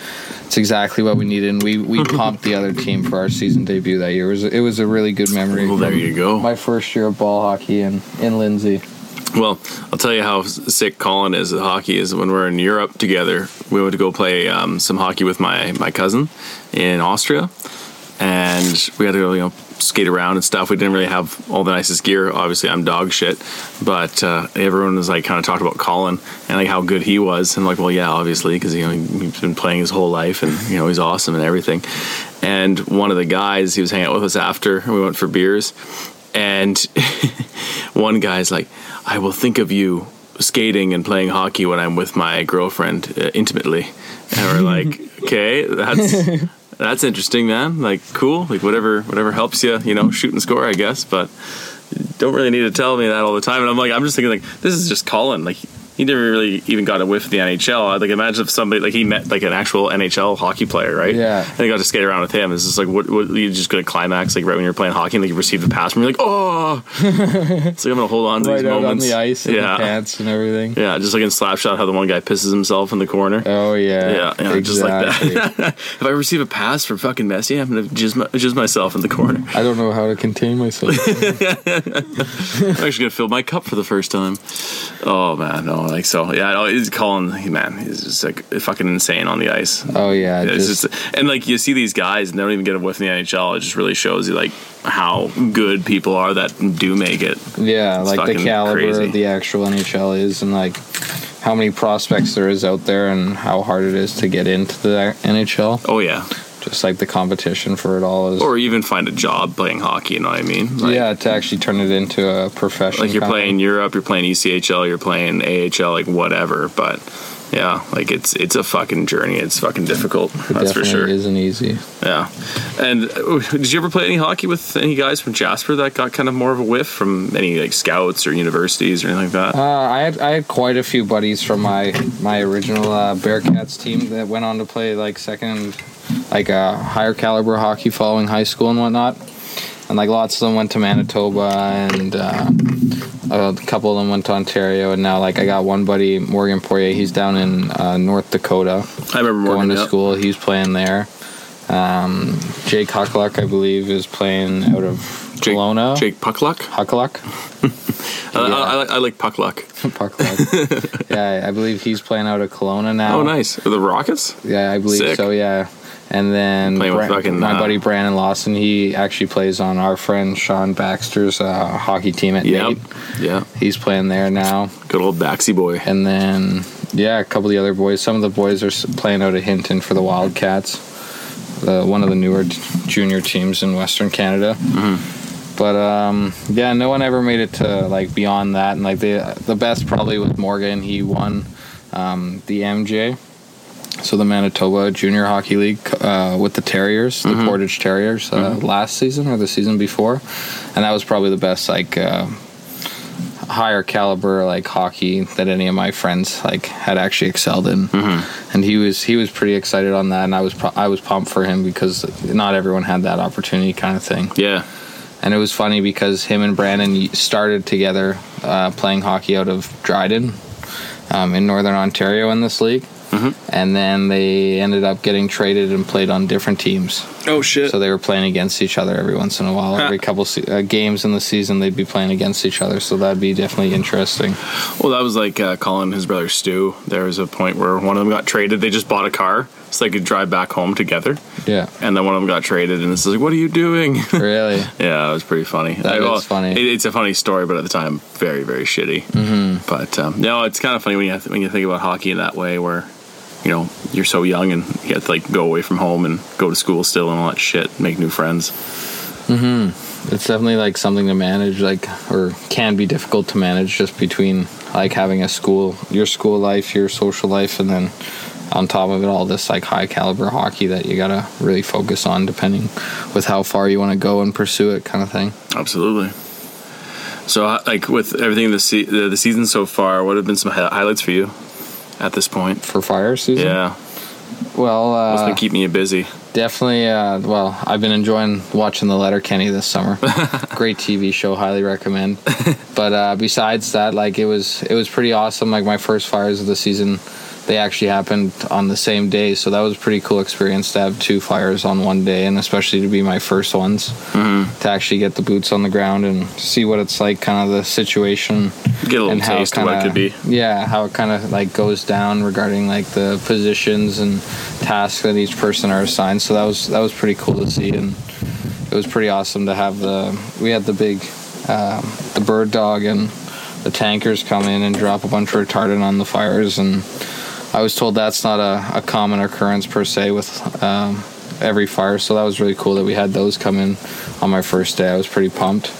it's exactly what we needed. And we we pumped the other team for our season debut that year. It was it was a really good memory. Well, there you go. My first year of ball hockey in in Lindsay. Well, I'll tell you how sick Colin is at hockey is when we're in Europe together. We went to go play um, some hockey with my my cousin in Austria, and we had to go you know skate around and stuff. We didn't really have all the nicest gear. Obviously, I'm dog shit, but uh, everyone was like kind of talked about Colin and like how good he was, and like, well, yeah, obviously because you know he's been playing his whole life, and you know he's awesome and everything. And one of the guys he was hanging out with us after, and we went for beers, and one guy's like, I will think of you skating and playing hockey when I'm with my girlfriend uh, intimately. And we're like, okay, that's that's interesting, man. Like, cool. Like, whatever whatever helps you, you know, shoot and score, I guess. But don't really need to tell me that all the time. And I'm like, I'm just thinking, like, this is just Colin. Like, he never really even got a whiff of the NHL. Like imagine if somebody like he met like an actual NHL hockey player, right? Yeah. And he got to skate around with him. It's just like what, what you just gonna climax like right when you're playing hockey and like you receive the pass from you're like, oh it's like I'm gonna hold on to Right these out moments. on the ice and yeah. the pants and everything. Yeah, just like in Slapshot, how the one guy pisses himself in the corner. Oh yeah, yeah, yeah just like that. if I receive a pass from fucking Messi, I'm gonna jizz, my, jizz myself in the corner. I don't know how to contain myself. I'm actually gonna fill my cup for the first time. Oh man, no, Oh, like so. Yeah, no, he's Colin. Man, he's just like fucking insane on the ice. oh yeah, Yeah, it's just, just, and like you see these guys and they don't even get a whiff in the NHL. It just really shows you like how good people are that do make it. yeah, it's like the caliber crazy. of the actual NHL is, and like how many prospects there is out there, and how hard it is to get into the NHL. Oh yeah, Just like the competition for it all is. or even find a job playing hockey. You know what I mean? Like, yeah, to actually turn it into a profession. like you're of- playing Europe, you're playing ECHL, you're playing AHL, like whatever. But yeah, like it's it's a fucking journey. It's fucking difficult. It That's for sure. Isn't easy. Yeah. And uh, did you ever play any hockey with any guys from Jasper that got kind of more of a whiff from any like scouts or universities or anything like that? Uh, I had I had quite a few buddies from my my original uh, Bearcats team that went on to play like second, like uh, higher caliber hockey following high school and whatnot. And like lots of them went to Manitoba, and uh, a couple of them went to Ontario. And now like I got one buddy, Morgan Poirier. He's down in uh, North Dakota, I remember going to yeah. school. He's playing there. Um, Jake Huckluck, I believe, is playing out of Jake, Kelowna. Jake Puckluck. Huckluck. I, I, I, like- I like Puckluck. Puckluck. yeah, I believe he's playing out of Kelowna now. Oh, nice. The Rockets. Yeah, I believe Sick. so. Yeah, and then Bra- fucking, my uh, buddy Brandon Lawson. He actually plays on our friend Sean Baxter's uh, hockey team at Yep. Nate. Yeah. He's playing there now, Good old Baxi boy. and then yeah, a couple of the other boys. Some of the boys are playing out of Hinton for the Wildcats, the one of the newer t- junior teams in Western Canada. Mm-hmm. But um, yeah, no one ever made it to like beyond that, and like the the best probably with Morgan. He won um, the MJ, so the Manitoba Junior Hockey League uh, with the Terriers, the Portage Terriers, uh, last season or the season before, and that was probably the best like. Uh, higher caliber like hockey that any of my friends like had actually excelled in and he was he was pretty excited on that and I was pu- I was pumped for him because not everyone had that opportunity kind of thing Yeah. and it was funny because him and Brandon started together uh, playing hockey out of Dryden um, in Northern Ontario in this league. And then they ended up getting traded and played on different teams. Oh shit! So they were playing against each other every once in a while. Every couple se- uh, games in the season, they'd be playing against each other. So that'd be definitely interesting. Well, that was like uh, Colin and his brother Stu. There was a point where one of them got traded. They just bought a car so they could drive back home together. Yeah, And then one of them got traded, and it's like, "What are you doing?" really. yeah, it was pretty funny. That is funny. it- it's a funny story, but at the time, very, very shitty. Mm-hmm. But um, no, it's kind of funny when you when you think about hockey in that way, where you know you're so young and you have to like go away from home and go to school still and all that shit, make new friends. Mm-hmm. It's definitely like something to manage, like or can be difficult to manage just between like having a school, your school life, your social life, and then on top of it all this like high caliber hockey that you gotta really focus on depending with how far you want to go and pursue it, kind of thing. Absolutely. So, like with everything the se- the, the season so far, what have been some highlights for you at this point? For fire season, Yeah, Well, uh, been keeping you busy? Definitely. Uh, well, I've been enjoying watching the Letterkenny this summer. Great TV show. Highly recommend. but uh, besides that, like it was, it was pretty awesome. Like my first fires of the season, they actually happened on the same day, so that was a pretty cool experience to have two fires on one day, and especially to be my first ones to actually get the boots on the ground and see what it's like, kind of the situation Get a little and how taste of what it could be. Yeah, how it kind of like goes down regarding like the positions and tasks that each person are assigned. So that was that was pretty cool to see, and it was pretty awesome to have the we had the big um, the bird dog and the tankers come in and drop a bunch of retardant on the fires, and I was told that's not a, a common occurrence per se with. Um, every fire so that was really cool that we had those come in on my first day i was pretty pumped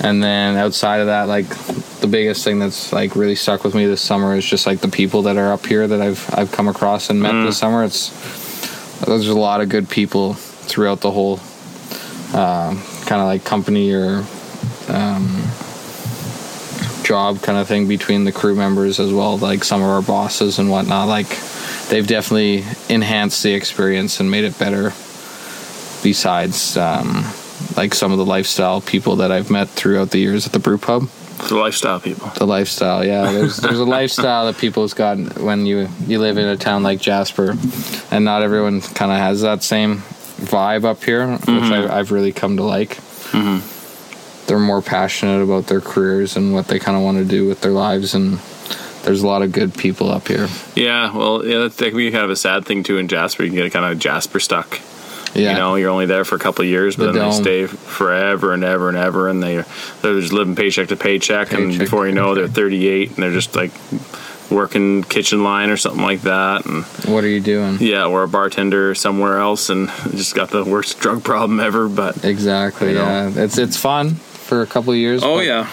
and then outside of that like the biggest thing that's like really stuck with me this summer is just like the people that are up here that I've I've come across and met this summer. It's there's a lot of good people throughout the whole um, kind of like company or um, job kind of thing between the crew members as well, like some of our bosses and whatnot. Like they've definitely enhanced the experience and made it better. Besides, um, like some of the lifestyle people that I've met throughout the years at the brew pub The lifestyle people. the lifestyle yeah there's there's a lifestyle that people's got when you you live in a town like jasper and not everyone kind of has that same vibe up here which I, i've really come to like they're more passionate about their careers and what they kind of want to do with their lives and there's a lot of good people up here Yeah, well, yeah, that, that can be kind of a sad thing too in Jasper. You can get kind of Jasper stuck. yeah You know, you're only there for a couple of years, but The then dome. they stay forever and ever and ever, and they they're just living paycheck to paycheck, and before you know, they're 38 and they're just like working kitchen line or something like that, and what are you doing yeah, or a bartender somewhere else, and just got the worst drug problem ever. But exactly You know. yeah it's it's fun for a couple of years oh yeah,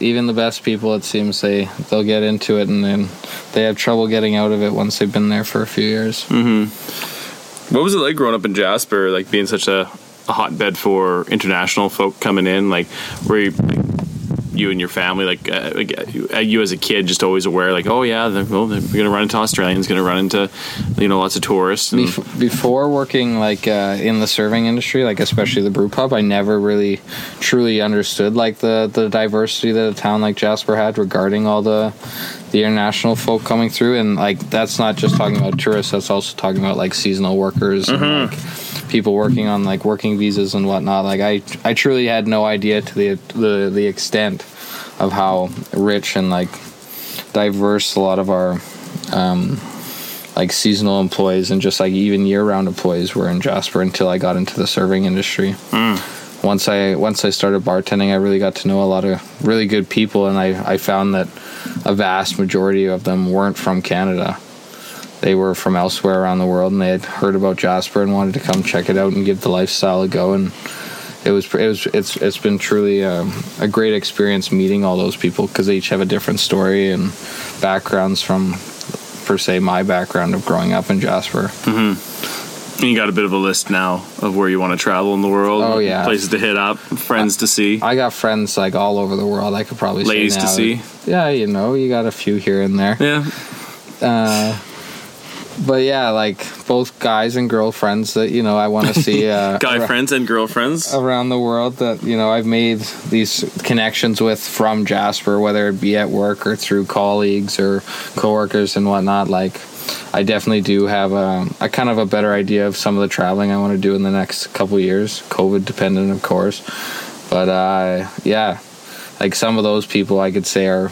even the best people it seems they they'll get into it and then they have trouble getting out of it once they've been there for a few years. Mm-hmm. What was it like growing up in Jasper, like being such a, a hotbed for international folk coming in? Like, were you, like, you and your family, like, uh, like uh, you as a kid, just always aware, like, oh yeah, they're, well, they're going to run into Australians, going to run into, you know, lots of tourists. And, Bef- before working like uh, in the serving industry, like especially the brew pub, I never really truly understood like the the diversity that a town like Jasper had regarding all the the international folk coming through, and like that's not just talking about tourists. That's also talking about like seasonal workers and like people working on like working visas and whatnot. Like I I truly had no idea to the the the extent of how rich and like diverse a lot of our um, like seasonal employees and just like even year-round employees were in Jasper until I got into the serving industry. Once I once I started bartending, I really got to know a lot of really good people, and I I found that a vast majority of them weren't from Canada. They were from elsewhere around the world, and they had heard about Jasper and wanted to come check it out and give the lifestyle a go. And it was it was it's it's been truly um, a great experience meeting all those people because they each have a different story and backgrounds from per se my background of growing up in Jasper. You got a bit of a list now of where you want to travel in the world. Oh, yeah. Places to hit up, friends to see. I got friends like all over the world. I could probably say Ladies to see? Yeah, you know, you got a few here and there. yeah. Uh, but yeah, like both guys and girlfriends that you know I want to see. Uh, Guy ar- friends and girlfriends. around the world that you know I've made these connections with from Jasper, whether it be at work or through colleagues or coworkers and whatnot. Like I definitely do have a, a kind of a better idea of some of the traveling I want to do in the next couple years. COVID dependent, of course, but uh, yeah, like some of those people I could say are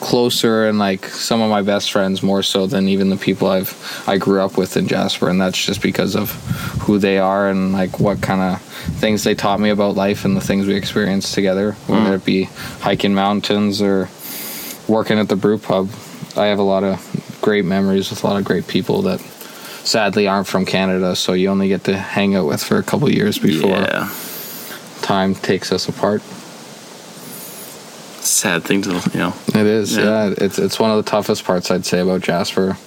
closer and like some of my best friends more so than even the people I've I grew up with in Jasper. And that's just because of who they are and like what kind of things they taught me about life and the things we experienced together whether it be hiking mountains or working at the brew pub. I have a lot of great memories with a lot of great people that sadly aren't from Canada so you only get to hang out with for a couple years before Yeah. time takes us apart Sad thing to you know. It is, Yeah. yeah. It's it's one of the toughest parts I'd say about Jasper,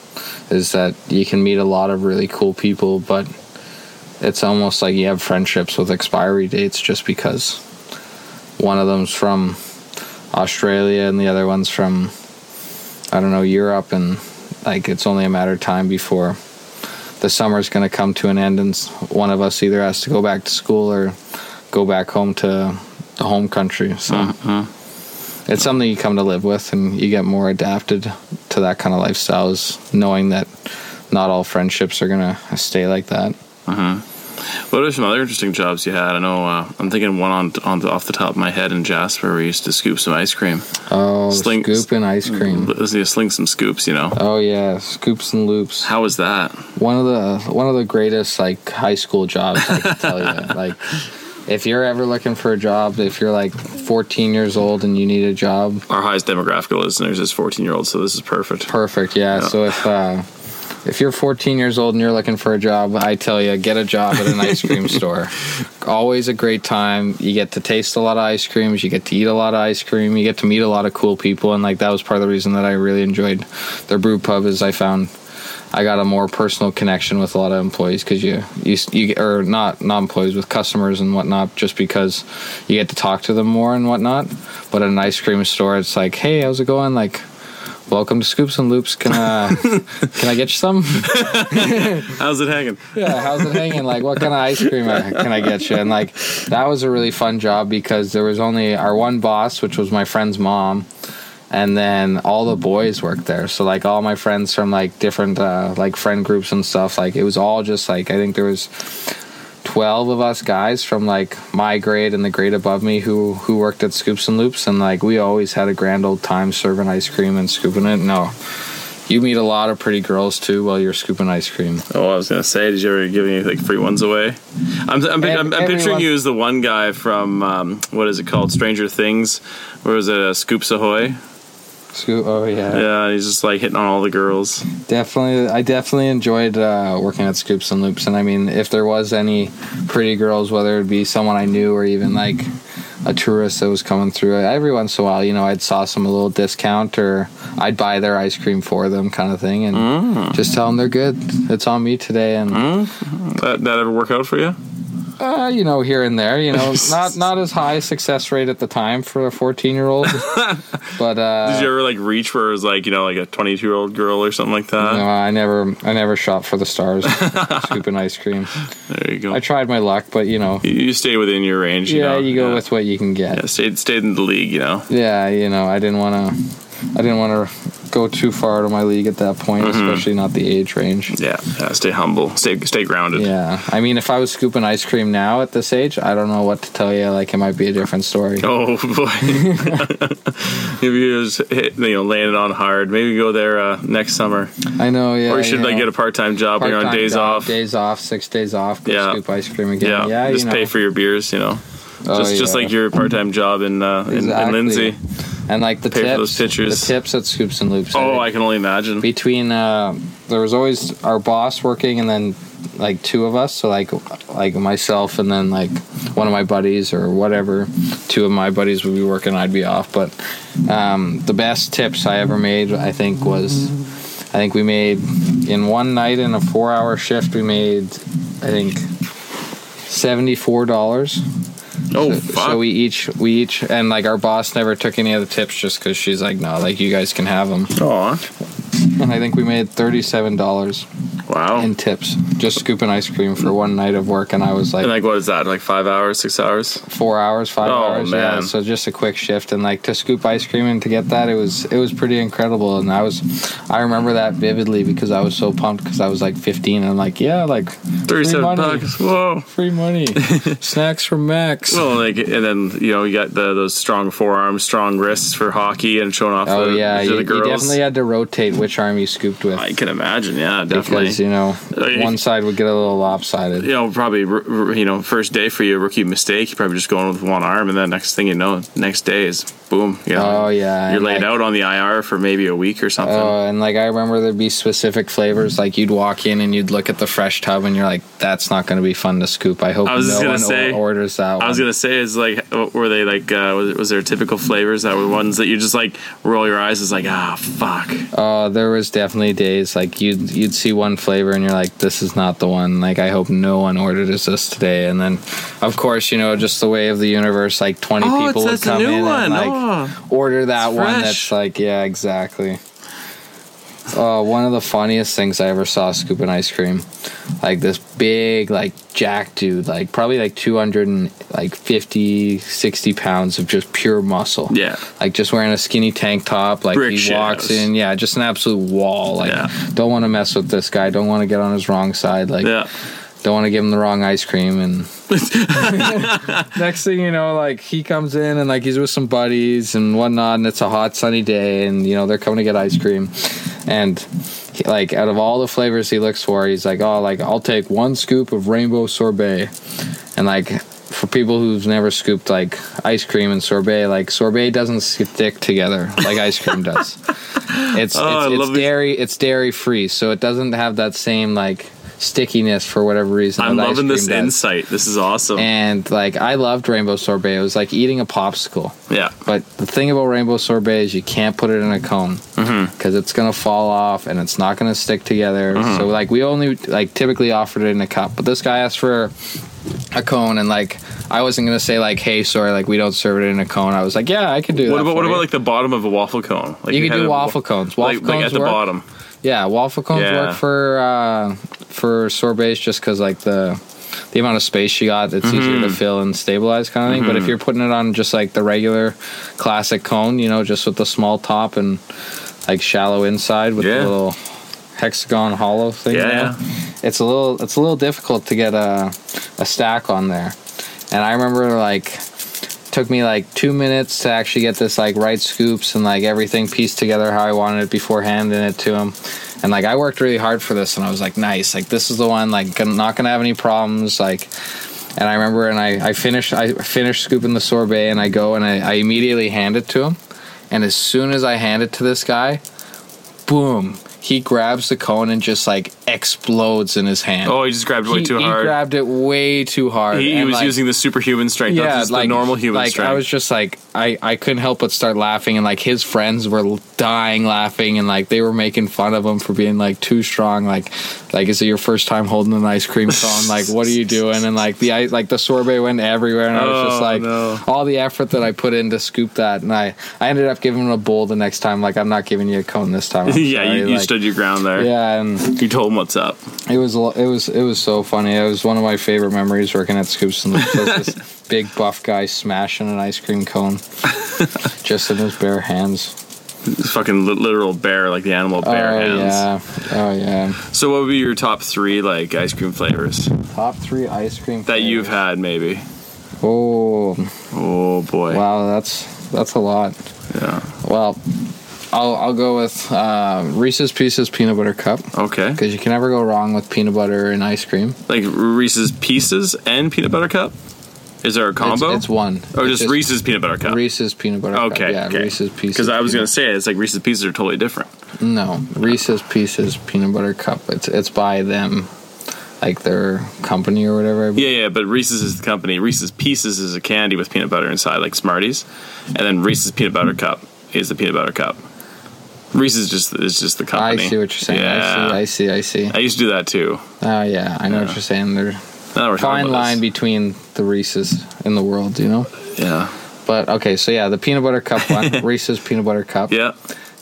is that you can meet a lot of really cool people, but it's almost like you have friendships with expiry dates just because one of them's from Australia and the other one's from I don't know Europe, and like it's only a matter of time before the summer is going to come to an end, and one of us either has to go back to school or go back home to the home country. So mm-hmm. it's something you come to live with and you get more adapted to that kind of lifestyle is knowing that not all friendships are gonna stay like that mm-hmm. What are some other interesting jobs you had? I know uh, I'm thinking one on on the, off the top of my head in Jasper. We used to scoop some ice cream. oh Sling- scooping ice cream Let's see, sling some scoops. You know. oh yeah scoops and loops How was that? one of the one of the greatest like high school jobs i can tell you like if you're ever looking for a job if you're like 14 years old and you need a job Our highest demographic of listeners is 14 year olds, so this is perfect. Perfect. Yeah. Yeah. So if uh, if you're 14 years old and you're looking for a job, I tell you, get a job at an ice cream store. Always a great time. You get to taste a lot of ice creams. You get to eat a lot of ice cream. You get to meet a lot of cool people, and like that was part of the reason that I really enjoyed their brew pub. Is I found. I got a more personal connection with a lot of employees because you, you, you, or not, not employees with customers and whatnot, just because you get to talk to them more and whatnot. But at an ice cream store, it's like, hey, how's it going? Like, welcome to Scoops and Loops. Can I can I get you some? How's it hanging? Yeah, how's it hanging? Like, what kind of ice cream can I get you? And like, that was a really fun job because there was only our one boss, which was my friend's mom, and then all the boys worked there. So like, all my friends from like different uh, like friend groups and stuff. Like, it was all just like I think there was. 12 of us guys from like my grade and the grade above me who who worked at scoops and loops and like we always had a grand old time serving ice cream and scooping it no you meet a lot of pretty girls too while you're scooping ice cream Oh, I was gonna say, did you ever give any like free ones away? I'm I'm, I'm, I'm picturing you as the one guy from um, what is it called, Stranger Things? Where was it, uh, Scoops Ahoy? Scoop, oh yeah. Yeah, he's just like hitting on all the girls. Definitely, I definitely enjoyed uh, working at Scoops and Loops. And I mean, if there was any pretty girls, whether it be someone I knew or even like a tourist that was coming through, every once in a while, you know, I'd saw some a little discount or I'd buy their ice cream for them, kind of thing, and just tell them they're good. It's on me today, and That that ever work out for you? Uh, you know, here and there, you know, not not as high success rate at the time for a fourteen year old, but uh, Did you ever like reach for it was like you know like a 22 year old girl or something like that? no, I never, I never shot for the stars, scooping ice cream. There you go. I tried my luck, but you know, you, you stay within your range. You yeah, know? you go yeah. with what you can get. Yeah, stayed stayed in the league. You know. Yeah, you know, I didn't want to, I didn't want to go too far to my league at that point, Mm-hmm. especially not the age range. Yeah, yeah. Stay humble. Stay stay grounded. Yeah, I mean, if I was scooping ice cream now at this age, I don't know what to tell you. Like, it might be a different story. Oh boy. Maybe you just hit, you know, laying it on hard. Maybe go there uh, next summer, I know, yeah. or you should you like know, get a part time job when you're on part-time days job, off. Days off, six days off. Go Yeah. scoop ice cream again. yeah, Yeah, just you know. pay for your beers. You know, Oh, just just like your part time job in, uh, in in Exactly. Lindsay. And like the pay tips, those the tips at Scoops and Loops. Oh, I can only imagine. between uh, there was always our boss working and then like two of us. So like like myself and then like one of my buddies or whatever. Two of my buddies would be working i'd be off. But um, the best tips i ever made i think was i think we made in one night in a four hour shift we made i think $74 Oh, so, fuck. so we each we each and like our boss never took any of the tips just because she's like no like you guys can have them Aw. and I think we made thirty-seven dollars. Wow. In tips, just scooping ice cream for one night of work, and I was like, and like, what is that? Like five hours, six hours? four hours, five Oh, hours. Yeah, man. so just a quick shift, and like to scoop ice cream and to get that, it was it was pretty incredible. And I was, I remember that vividly because I was so pumped because I was like 15, and I'm like, yeah, like free Thirty-seven money, bucks. Whoa. free money, snacks from Max. Well, like, and then you know you got the those strong forearms, strong wrists for hockey, and showing off. Oh the, yeah, you, the you definitely had to rotate which arm you scooped with I can imagine. Yeah, definitely. Because you know Uh, one side would get a little lopsided. you know, probably you know, first day for you, rookie mistake. You're probably just going with one arm, and then next thing you know, next day is boom. You know, Oh yeah, you're laid like, out on the IR for maybe a week or something. Oh, and like I remember there'd be specific flavors. Like you'd walk in and you'd look at the fresh tub, and you're like, "That's not going to be fun to scoop." I hope I was no gonna one say- orders that. I was gonna say, is like, were they like, uh, was, was there typical flavors that were ones that you just like roll your eyes? Is like, ah, fuck. Oh, there was definitely days like you'd you'd see one flavor and you're like, "This is not the one." Like I hope no one ordered this today. And then, of course, you know, just the way of the universe, like twenty Oh, people would it's, that's a come in one. and like oh. order that one. fresh. That's like, yeah, exactly. Oh, one of the funniest things I ever saw scooping ice cream, like this big, like jack dude, like probably like 200 and like 50, 60 pounds of just pure muscle. Yeah. Like just wearing a skinny tank top. Like Brick he shit walks in, yeah, just an absolute wall. Like Yeah. don't want to mess with this guy. Don't want to get on his wrong side. Like Yeah. Don't want to give him the wrong ice cream and next thing you know like he comes in and like he's with some buddies and whatnot and it's a hot sunny day and you know they're coming to get ice cream. And he, like out of all the flavors he looks for he's like oh like i'll take one scoop of rainbow sorbet. And like for people who've never scooped like ice cream and sorbet like sorbet doesn't stick together like ice cream does. It's Oh, I it's, it's love these- dairy it's dairy free so it doesn't have that same like stickiness for whatever reason I'm loving this does. insight. This is awesome. And like I loved rainbow sorbet. It was like eating a popsicle. yeah. But the thing about rainbow sorbet is you can't put it in a cone mm-hmm. because it's gonna fall off and it's not gonna stick together. Mm-hmm. So like we only like typically offered it in a cup, but this guy asked for a cone and like I wasn't gonna say like hey sorry like we don't serve it in a cone. I was like yeah I can do What that. about what for about like the bottom of a waffle cone? Like you can have do waffle cones. Waffle like, cones like at the work. bottom. Yeah, waffle cones Yeah. work for uh, for sorbets just because like the the amount of space you got, it's easier Mm-hmm. to fill and stabilize kind of thing. But if you're putting it on just like the regular classic cone, you know, just with the small top and like shallow inside with Yeah. the little hexagon hollow thing, Yeah, know, it's a little it's a little difficult to get a a stack on there. And I remember like took me like two minutes to actually get this like right scoops and like everything pieced together how I wanted it before handing it to him. And like I worked really hard for this, and I was like, nice, like this is the one, like not gonna have any problems, like. And I remember, and I I finished I finished scooping the sorbet, and I go and I, I immediately hand it to him, and as soon as I hand it to this guy, boom, he grabs the cone and just like explodes in his hand. Oh, he just grabbed it way he, too he hard. grabbed it way too hard. he, he was like, using the superhuman strength, not just the normal human like strength. I was just like I I couldn't help but start laughing and like his friends were dying laughing and like they were making fun of him for being like too strong like like is it your first time holding an ice cream cone like what are you doing and like the ice like the sorbet went everywhere and I was just Oh, like no. all the effort that I put in to scoop that and I I ended up giving him a bowl the next time like I'm not giving you a cone this time yeah, sorry, you, you like, stood your ground there. yeah and You told him what's up. it was it was it was so funny. It was one of my favorite memories working at Scoops and this big buff guy smashing an ice cream cone just in his bare hands. It's fucking literal bear, like the animal bear oh hands. yeah, oh yeah. So, what would be your top three like ice cream flavors Top three ice cream that you've had? Maybe. Oh Oh boy. wow, that's that's a lot. Yeah. Well, I'll I'll go with uh, Reese's Pieces peanut butter cup Okay. because you can never go wrong with peanut butter and ice cream. Like Reese's Pieces and peanut butter cup. Is there a combo? it's one. or It's just, Reese's peanut butter cup. Reese's peanut butter cup. Okay. Yeah, okay. Reese's Pieces. Because I was gonna say it's like Reese's Pieces are totally different. No, Reese's Pieces peanut butter cup. It's it's by them, like their company or whatever. Yeah, yeah. But Reese's is the company. Reese's Pieces is a candy with peanut butter inside, like Smarties, and then Reese's peanut butter cup is the peanut butter cup. Reese's just is just the company. I see what you're saying. Yeah. I see. I see. I I used to do that too. Oh yeah, I know what you're saying. There's Now fine line between the Reese's in the world, you know. Yeah. But okay, so yeah, the peanut butter cup one, Reese's peanut butter cup, Yeah.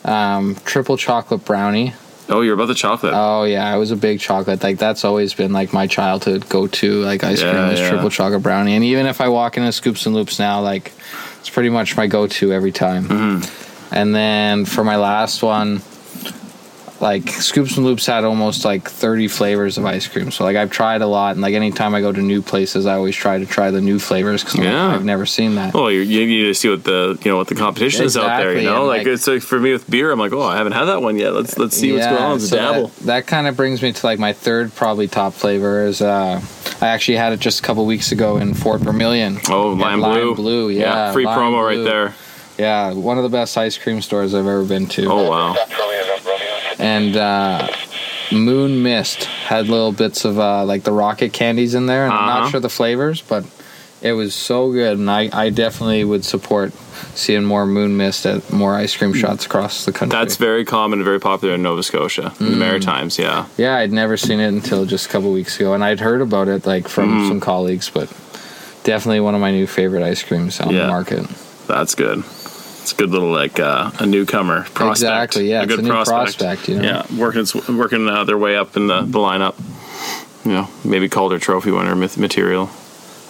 um, triple chocolate brownie, Oh, you're about the chocolate. Oh yeah, I was a big chocolate. Like that's always been like my childhood go to like ice cream is yeah. triple chocolate brownie. And even if I walk into Scoops and Loops now, like it's pretty much my go to every time. Mm-hmm. And then for my last one, like Scoops and Loops had almost like 30 flavors of ice cream. So like I've tried a lot, and like anytime I go to new places, I always try to try the new flavors because Yeah. I've never seen that. Well, you, you need to see what the you know what the competition is out there. You know, and, like, like- it's like for me with beer, I'm like, oh, I haven't had that one yet. Let's let's see what's going on. Let's so dabble. That, that kind of brings me to like my third probably top flavor is uh I actually had it just a couple weeks ago in Fort Vermilion. Oh, lime, Lime blue. Blue, yeah, free promo right there. Yeah, one of the best ice cream stores I've ever been to. Oh wow. And uh Moon Mist had little bits of uh like the rocket candies in there and I'm Uh-huh. not sure the flavors, but it was so good and I, I definitely would support seeing more Moon Mist at more ice cream shots across the country. That's very common and very popular in Nova Scotia, in Mm. the Maritimes. Yeah. Yeah, I'd never seen it until just a couple weeks ago, and I'd heard about it like from Mm-hmm. some colleagues, but definitely one of my new favorite ice creams on Yeah. the market. That's good. It's a good little like uh, a newcomer prospect. Exactly, yeah, a good a prospect. prospect, you know? Yeah, working working uh, their way up in the, the lineup. You know, maybe Calder Trophy winner material.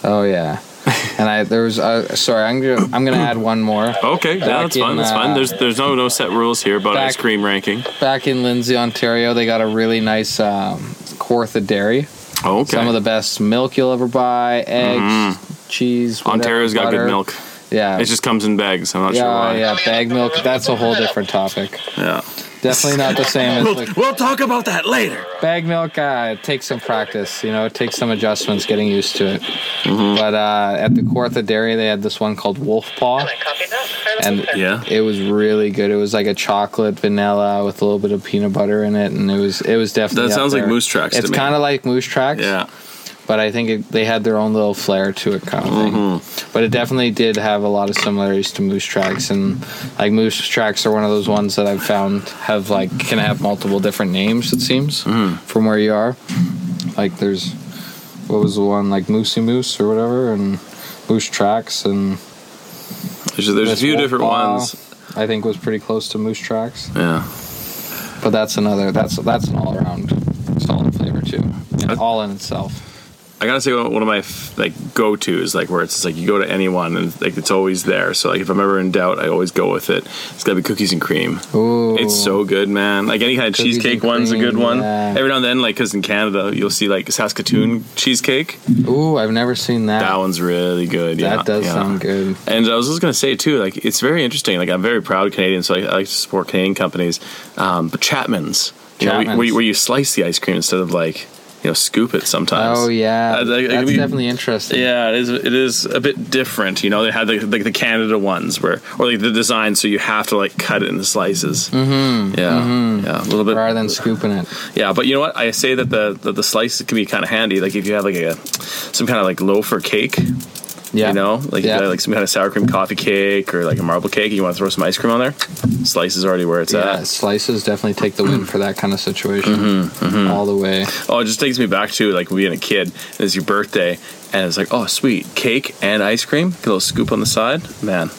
Oh yeah, and I there was uh, sorry, I'm gonna I'm gonna add one more. Okay, yeah, that's fine. in, That's fine. uh, There's there's no no set rules here about back- ice cream ranking. Back in Lindsay, Ontario, they got a really nice um, Kawartha Dairy. Oh, okay. Some of the best milk you'll ever buy, eggs, cheese. whatever, Ontario's got butter. good milk. Yeah, It just comes in bags. I'm not sure yeah, why. yeah, bag milk. That's a whole different topic. Yeah. Definitely not the same as like, we'll talk about that later. bag milk uh, it takes some practice you know it takes some adjustments getting used to it Mm-hmm. but uh, at the Kawartha dairy they had this one called wolf paw and Yeah. it was really good it was like a chocolate vanilla with a little bit of peanut butter in it and it was it was definitely That up sounds like. Moose Tracks it's kind of like moose tracks Yeah. But i think it, they had their own little flair to it kind of thing Mm-hmm. but it definitely did have a lot of similarities to moose tracks and like moose tracks are one of those ones that i've found have like can have multiple different names it seems Mm-hmm. from where you are like there's what was the one like moosey moose or whatever and moose tracks and There's, there's a few Wolf different Paw, ones. i think was pretty close to moose tracks Yeah. but that's another that's that's an all-around solid flavor too and all in itself I gotta say one of my like go tos like where it's just like you go to anyone and like it's always there. So like if I'm ever in doubt, I always go with it. It's gotta be cookies and cream. Ooh. It's so good, man. Like any kind of Cookies cheesecake one's a good one. yeah. Every now and then, like because in Canada you'll see like Saskatoon cheesecake. Ooh, I've never seen that. That one's really good. Yeah, that does yeah. sound good. And I was just gonna say too, like it's very interesting. Like I'm very proud Canadian, so I, I like to support Canadian companies. Um, but Chapman's, you know, where, you- where you slice the ice cream instead of like you know scoop it sometimes. Oh yeah, Uh, like, that's definitely interesting. Yeah, it is. It is a bit different. You know, they had like the, the Canada ones where, or like the design, so you have to like cut it into slices. Mm-hmm. Yeah, yeah, a little bit. Rather than scooping it. Yeah, but you know what? I say that the the, the slices can be kind of handy. Like if you have like a some kind of like loaf or cake. Yeah. You know, like Yeah. got like some kind of sour cream coffee cake or like a marble cake. And you want to throw some ice cream on there? Slices already where it's Yeah, at. slices definitely take the win for that kind of situation. Mm-hmm, All the way. Oh, it just takes me back to like being a kid. and It's your birthday, and it's like, oh, sweet cake and ice cream. Get a little scoop on the side, man.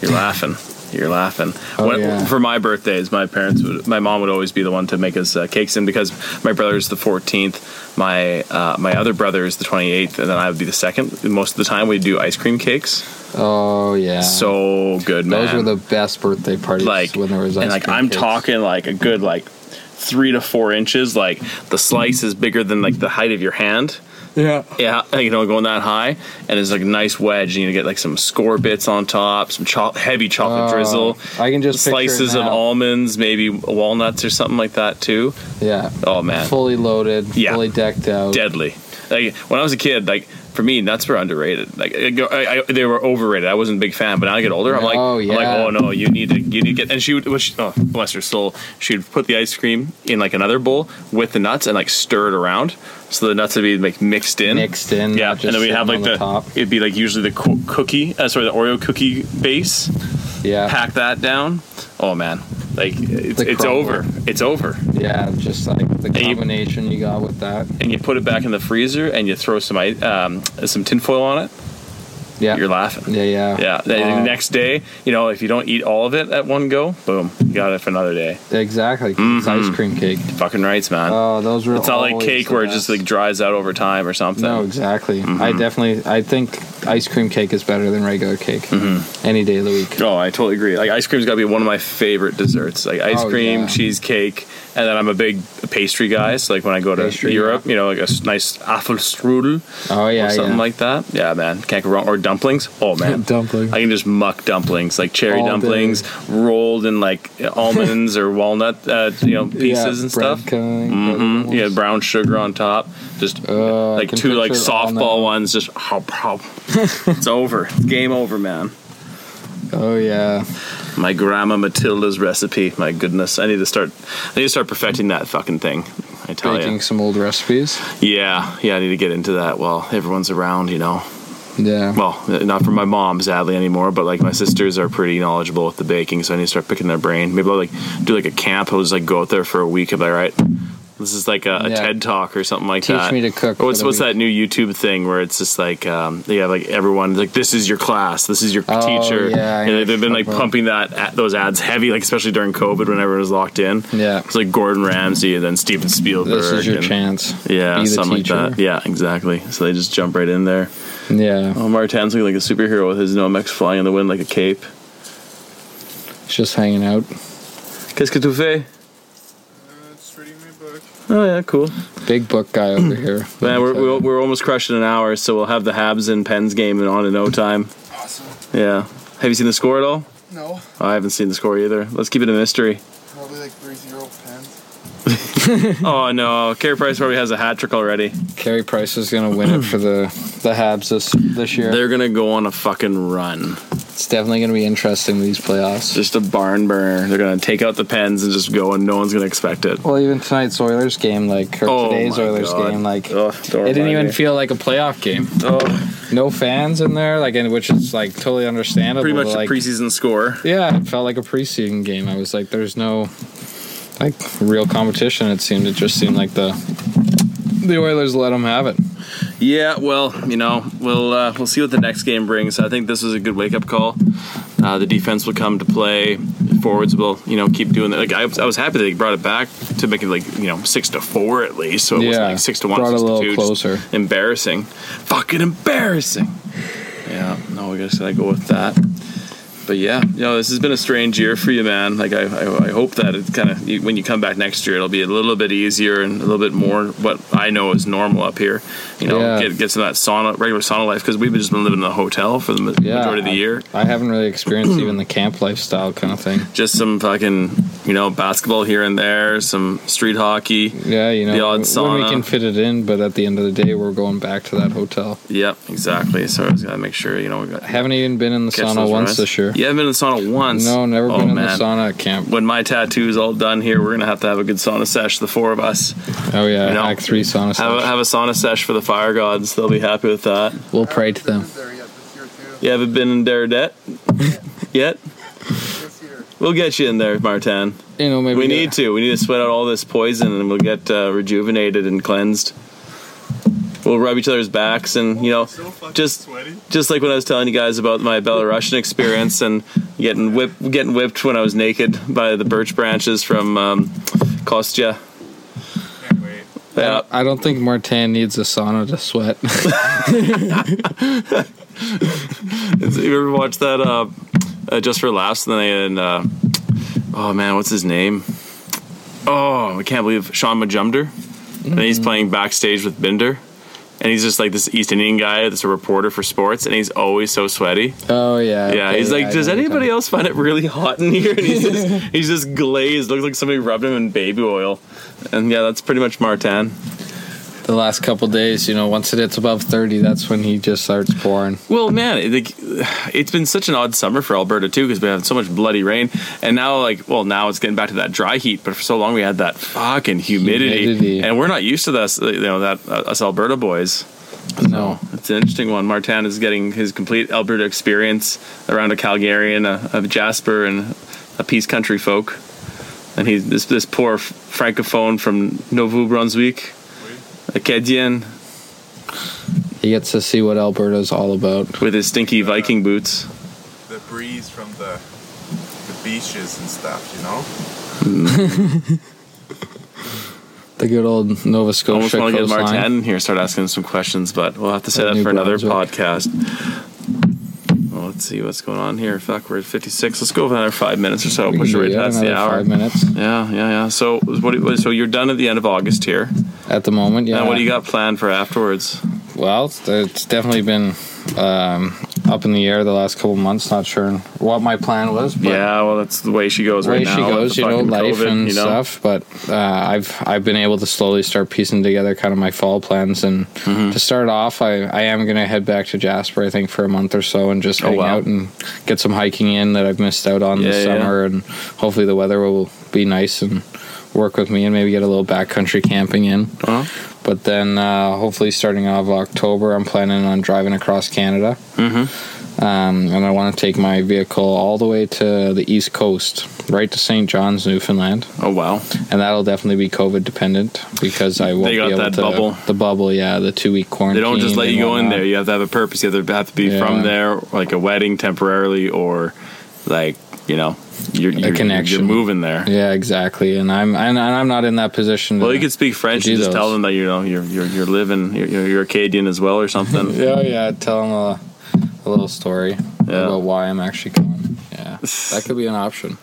You're laughing. You're laughing. Oh, When- yeah. For my birthdays, my parents would, my mom would always be the one to make us uh, cakes, and because my brother's the 14th, my uh, my other brother is the 28th, and then I would be the second. Most of the time, we do ice cream cakes. Oh yeah. So good, man. those were the best birthday parties like when there was ice and like I'm cakes. talking like a good like three to four inches. Like the slice is bigger than like the height of your hand. Yeah. Yeah, you know, going that high, and it's like a nice wedge, and you get like some score bits on top, some cho- heavy chocolate Oh, drizzle, I can just slices of almonds, maybe walnuts or something like that too. Yeah. Oh man, Fully loaded. Yeah. Fully decked out. deadly. Like when I was a kid, like for me, nuts were underrated. Like I, I, they were overrated. I wasn't a big fan, but now I get older, I'm like, Oh, I'm like, oh no, you need to, you need to get. And she would, she, oh, bless her soul, she would put the ice cream in like another bowl with the nuts and like stir it around, so the nuts would be like mixed in, Mixed in, Yeah, and then we have like the, the top. it'd be like usually the co- cookie, uh, sorry, the Oreo cookie base. Yeah. Pack that down. Oh man, like it's, it's over. It's over. Yeah. Just like the combination you got with that. and you put it back in the freezer and you throw some um, some tinfoil on it. Yeah. you're laughing. Yeah, yeah. Yeah. The Uh, next day, you know, if you don't eat all of it at one go, boom, you got it for another day. Exactly. It's mm-hmm. ice cream cake. Fucking rights, man. Oh, those were. it's not like cake where it just like dries out over time or something. No, exactly. I mm-hmm. definitely. I think ice cream cake is better than regular cake. Mm-hmm. Any day of the week. Oh, I totally agree. Like ice cream's got to be one of my favorite desserts. Like ice Oh, cream, yeah. cheesecake, and then I'm a big pastry guy. So like when I go to Pastry, Europe, you know, like a nice Apfelstrudel Oh yeah, or something yeah. like that. Yeah, man, can't go wrong. Or dumplings. Oh man, Dumpling. I can just muck dumplings, like cherry All dumplings, rolled in like almonds or walnut, uh, you know, pieces and stuff. hmm Yeah, brown sugar on top. Just Uh, like two like picture it all softball ones. Just hop, hop. it's over. It's game over, man. Oh yeah. My grandma Matilda's recipe. My goodness, I need to start. I need to start perfecting that fucking thing. I tell you. Baking you. some old recipes. Yeah, yeah. I need to get into that while everyone's around. You know. Yeah. Well, not for my mom sadly anymore, but like my sisters are pretty knowledgeable with the baking, so I need to start picking their brain. Maybe I'll like do like a camp. I'll just like go out there for a week. I'll be like, all right. This is like a, a Yeah. TED talk or something like Teach that. me to cook Or What's what's week. that new YouTube thing where it's just like um, they have like everyone like this is your class, this is your Oh, teacher. yeah, I And they've been like about. pumping that ad- those ads heavy, like especially during COVID when everyone was locked in. Yeah. It's like Gordon Ramsay and then Steven Spielberg. This is your and- chance. Yeah, something teacher. like that. Yeah, exactly. So they just jump right in there. Yeah. Oh, Martin's looking like a superhero with his Nomex flying in the wind like a cape. Just hanging out. Qu'est-ce que tu fais? It's reading my book. Oh yeah, cool. Big book guy over here. Man, we're, we're, we're almost crushing an hour, so we'll have the Habs and Pens game and on in no time. Awesome. Yeah. Have you seen the score at all? No, Oh, I haven't seen the score either. Let's keep it a mystery. probably like 3 0 pens. oh no, Carey Price probably has a hat trick already. Carey Price is gonna win it for the the Habs this this year. They're gonna go on a fucking run. It's definitely gonna be interesting these playoffs. Just a barn burner. They're gonna take out the Pens and just go, and no one's gonna expect it. Well, even tonight's Oilers game, like or Oh today's Oilers God. game, like Oh, it didn't even me. feel like a playoff game. Oh, No fans in there, like, and which is like totally understandable. pretty much but, the like, preseason score. Yeah, it felt like a preseason game. I was like, there's no like real competition. It seemed. It just seemed like the the Oilers let them have it. Yeah, well, you know, we'll uh, we'll see what the next game brings. I think this is a good wake up call. Uh, the defense will come to play. Forwards will, you know, keep doing that. Like I was, I was happy they brought it back to make it like you know six to four at least, so it wasn't Yeah, like six to one, brought six to two. Closer. Embarrassing, fucking embarrassing. Yeah, no, we just gotta go with that. But yeah, you know, this has been a strange year for you, man. Like I, I, I hope that it kind of when you come back next year, it'll be a little bit easier and a little bit more what I know is normal up here. You know, Yeah. get get some of that sauna, regular sauna life because we've just been living in the hotel for the Yeah, majority of the year. I haven't really experienced even the camp lifestyle kind of thing. Just some fucking, you know, basketball here and there, some street hockey. Yeah, you know, The odd when we can fit it in, but at the end of the day, we're going back to that hotel. Yep, exactly. So I was gonna make sure you know we got I haven't even been in the sauna once this year. You haven't been in the sauna once. No, never Oh, been in man. the sauna at camp. When my tattoo's all done here, we're gonna have to have a good sauna sesh, the four of us. Oh yeah, You know, Hack Three sauna. Have a, have a sauna sesh for the fire gods. They'll be happy with that. We'll pray to them. There yet this year too. You haven't been in Daradet yet? Year. We'll get you in there, Martin. You know, maybe We need to. We need to sweat out all this poison and we'll get uh, rejuvenated and cleansed. We'll rub each other's backs and, you know, So just sweaty. just like when I was telling you guys about my Belarusian experience and getting whipped, getting whipped when I was naked by the birch branches from um, Kostya. Yeah, I don't think Martin needs a sauna to sweat. you ever watch that? Uh, uh, just for laughs, and then uh, oh man, what's his name? Oh, I can't believe Shaun Majumder, and he's playing backstage with Binder. And he's just like this East Indian guy that's a reporter for sports, and he's always so sweaty. oh yeah. Yeah, okay, he's like, does know what you're anybody else find it really hot in here? And he's just, he's just glazed. Looks like somebody rubbed him in baby oil. And yeah, that's pretty much Martin. The last couple days, you know, once it hits above thirty, that's when he just starts pouring. Well, man, it, it's been such an odd summer for Alberta too because we had so much bloody rain, and now like, well, now it's getting back to that dry heat. But for so long we had that fucking humidity, Humidity. and we're not used to this. You know that uh, us Alberta boys. No. It's an interesting one. Martin is getting his complete Alberta experience around a Calgarian, a, a Jasper, and a Peace Country folk. And he's this this poor francophone from Nouveau Brunswick, Acadian. he gets to see what Alberta's all about. with his stinky Viking boots. The breeze from the the beaches and stuff, you know. The good old Nova Scotia. Almost Scotia want to get. Martin in here, start asking him some questions, but we'll have to say Or that New for another Brunswick. podcast. Well, let's see what's going on here. Fuck, we're at 56. Let's go another five minutes or so. We Push it right yeah, past the hour. Five minutes Yeah, yeah, yeah. So, what? what- So you're done at the end of August here. at the moment. Yeah. Now, what do you got planned for afterwards? Well, it's, it's definitely been um, up in the air the last couple months. Not sure what my plan was. But yeah, well, that's the way she goes the way right she with goes, you know, life COVID, and you know? stuff. But uh, I've I've been able to slowly start piecing together kind of my fall plans. And Mm-hmm. to start off, I, I am going to head back to Jasper, I think, for a month or so, and just Oh, hang wow. out and get some hiking in that I've missed out on this Yeah, yeah. summer. And hopefully the weather will be nice and work with me, and maybe get a little backcountry camping in. Uh-huh. But then, uh, hopefully, starting off October, I'm planning on driving across Canada. Mm-hmm. Um, and I want to take my vehicle all the way to the East Coast, right to St. John's, Newfoundland. Oh wow, And that'll definitely be COVID dependent because I won't They got be able that to. bubble? The bubble, yeah, the two week quarantine. they don't just let you go in there. You have to have a purpose. You have to have to be Yeah. from there, like a wedding temporarily, or like you know, you're, you're, connection. You're moving there. Yeah, exactly. And I'm and, I'm not in that position. Well, to- you could speak French and just tell them that you know you're you're you're living you're, you're you're Acadian as well or something. Yeah, yeah. Tell them a, a little story Yeah. about why I'm actually coming. Yeah, that could be an option.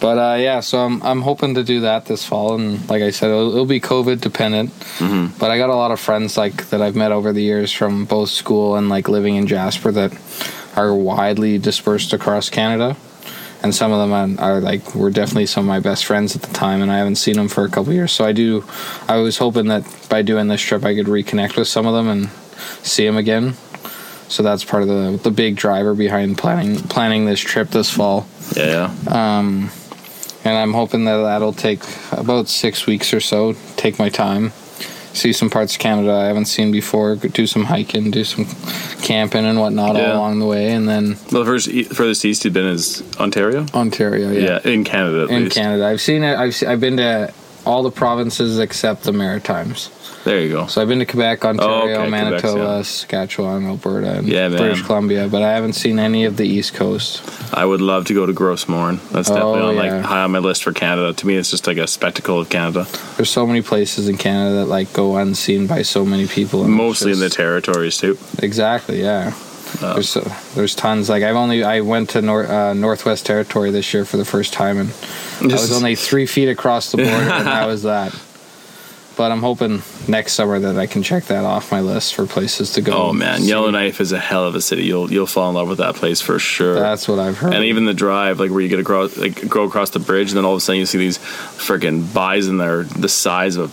But uh, yeah, so I'm I'm hoping to do that this fall, and like I said, it'll, it'll be COVID dependent. Mm-hmm. But I got a lot of friends like that I've met over the years from both school and like living in Jasper that are widely dispersed across Canada. And some of them are, are like were definitely some of my best friends at the time, and I haven't seen them for a couple years. So I do, I was hoping that by doing this trip, I could reconnect with some of them and see them again. So that's part of the the big driver behind planning planning this trip this fall. Yeah, yeah. Um, and I'm hoping that that'll take about six weeks or so. Take my time, see some parts of Canada I haven't seen before, do some hiking, do some camping and whatnot Yeah. all along the way, and then Well, the first e- furthest east you've been is Ontario. Ontario. Yeah, in Canada at in least. Canada. I've seen it. I've I've been to all the provinces except the Maritimes. There you go. So I've been to Quebec, Ontario, Oh, okay, Manitoba, yeah. Saskatchewan, Alberta, and Yeah. British Columbia, but I haven't seen any of the East Coast. I would love to go to Gros Morne. That's definitely Oh, on yeah. like high on my list for Canada. To me, it's just like a spectacle of Canada. There's so many places in Canada that like go unseen by so many people. Mostly in the territories too. exactly, yeah. Uh, There's so, there's tons. Like I've only I went to nor, uh, Northwest Territory this year for the first time, and I was only three feet across the border, and that was that. But I'm hoping next summer that I can check that off my list for places to go. Oh man, see. Yellowknife is a hell of a city. You'll you'll fall in love with that place for sure. That's what I've heard. and even the drive, like where you get across, like go across the bridge, and then all of a sudden you see these freaking bison that are the size of a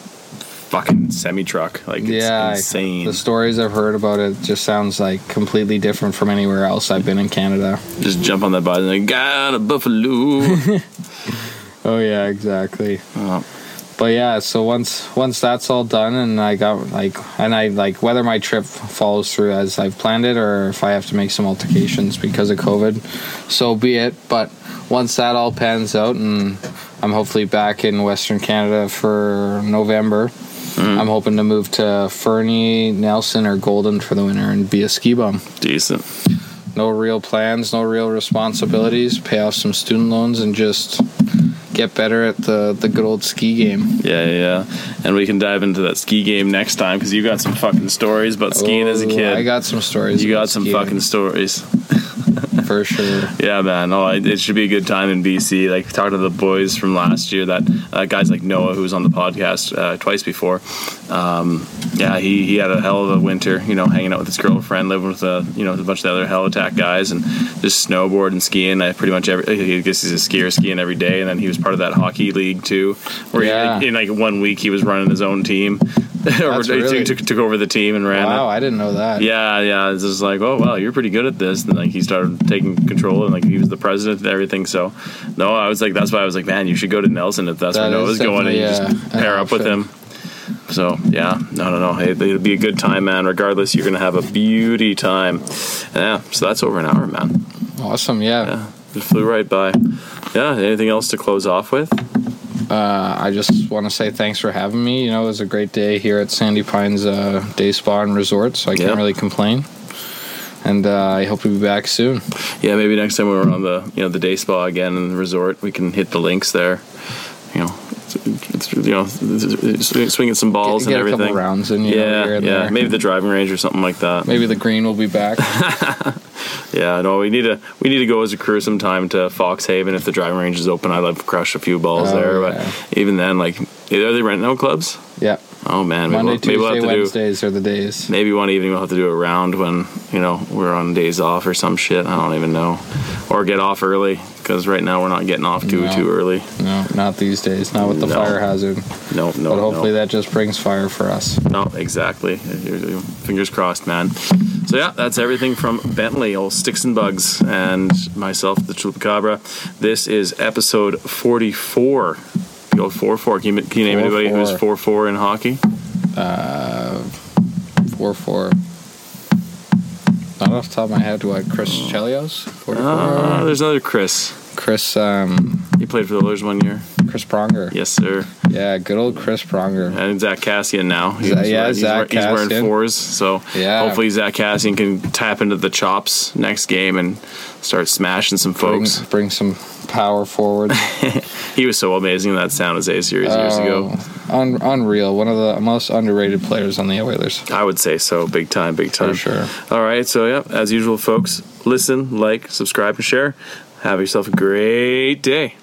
fucking semi truck. Like it's yeah, insane. the stories I've heard about it just sounds like completely different from anywhere else I've been in Canada. Just jump on that bison, like got a buffalo. Oh yeah, exactly. Oh. But yeah, so once once that's all done and I got like and I like whether my trip follows through as I've planned it or if I have to make some altercations because of COVID, so be it. But once that all pans out and I'm hopefully back in Western Canada for November, mm. I'm hoping to move to Fernie, Nelson, or Golden for the winter and be a ski bum. Decent. No real plans, no real responsibilities. Pay off some student loans and just get better at the the good old ski game. Yeah, yeah, yeah. And we can dive into that ski game next time because you got some fucking stories about skiing as a Oh, kid. I got some stories. you got some skiing, fucking stories. for sure. Yeah, man. No, it it should be a good time in BC. Like talking to the boys from last year, that uh, guys like Noah, who was on the podcast uh, twice before. Um, yeah, he, he had a hell of a winter. You know, hanging out with his girlfriend, living with a you know a bunch of the other Hell Attack guys, and just snowboard and skiing. I pretty much every. I guess he's a skier skiing every day, and then he was part of that hockey league too, where Yeah. he, in like one week he was running his own team, or That's he really- took, took over the team and ran it. Wow, I didn't know that. Yeah, yeah. It's just like, oh wow, you're pretty good at this. And like he started taking control, and like he was the president and everything. So, no, I was like, that's why I was like, man, you should go to Nelson if that's That where Noah's going, and you just pair up with him. So yeah, no, no, no. Hey, it'll be a good time, man. Regardless, you're gonna have a beauty time. Yeah. So that's over an hour, man. Awesome. Yeah. Yeah, it flew right by. Yeah. Anything else to close off with? Uh, I just want to say thanks for having me. You know, it was a great day here at Sandy Pines uh, Day Spa and Resort, so I can't Yeah. really complain. And uh, I hope we'll be back soon. Yeah, maybe next time we're on the you know the day spa again in the resort, we can hit the links there. You know, you know, swinging some balls Get- get and a couple everything. rounds in, you know, yeah, yeah. there. Maybe the driving range or something like that. Maybe the green will be back. Yeah, no, we need to we need to go as a crew sometime to Foxhaven if the driving range is open. I'd love to crush a few balls Oh, there, yeah. but even then, like, are they renting out clubs? Yeah. Oh man, maybe, Monday, we'll, maybe we'll Tuesday, to do Wednesdays are the days. maybe one evening we'll have to do a round when you know we're on days off or some shit. I don't even know, or get off early because right now we're not getting off too No. too early. No, not these days. Not with the No. fire hazard. No, no, But hopefully no. that just brings fire for us. No, exactly. Fingers crossed, man. So yeah, that's everything from Bentley, old Sticks and Bugs, and myself, the Chupacabra. This is episode forty-four. Go four four. Can you, can you name Four, anybody who's four. four four in hockey? Four four. Not off the top of my head, what Chris Chelios? Forty four. Uh, there's another Chris. Chris um He played for the Oilers one year. Chris Pronger. Yes, sir. Yeah, good old Chris Pronger. And Zack Kassian now. He's, Zack- yeah, he's, Zack he's wearing fours. So Yeah. hopefully Zack Kassian can tap into the chops next game and start smashing some folks. bring some power forward. He was so amazing in that San Jose series years ago. Oh, Un- unreal. One of the most underrated players on the Oilers. I would say so. Big time, big time. sure. All right. So, yeah, as usual, folks, listen, like, subscribe, and share. Have yourself a great day.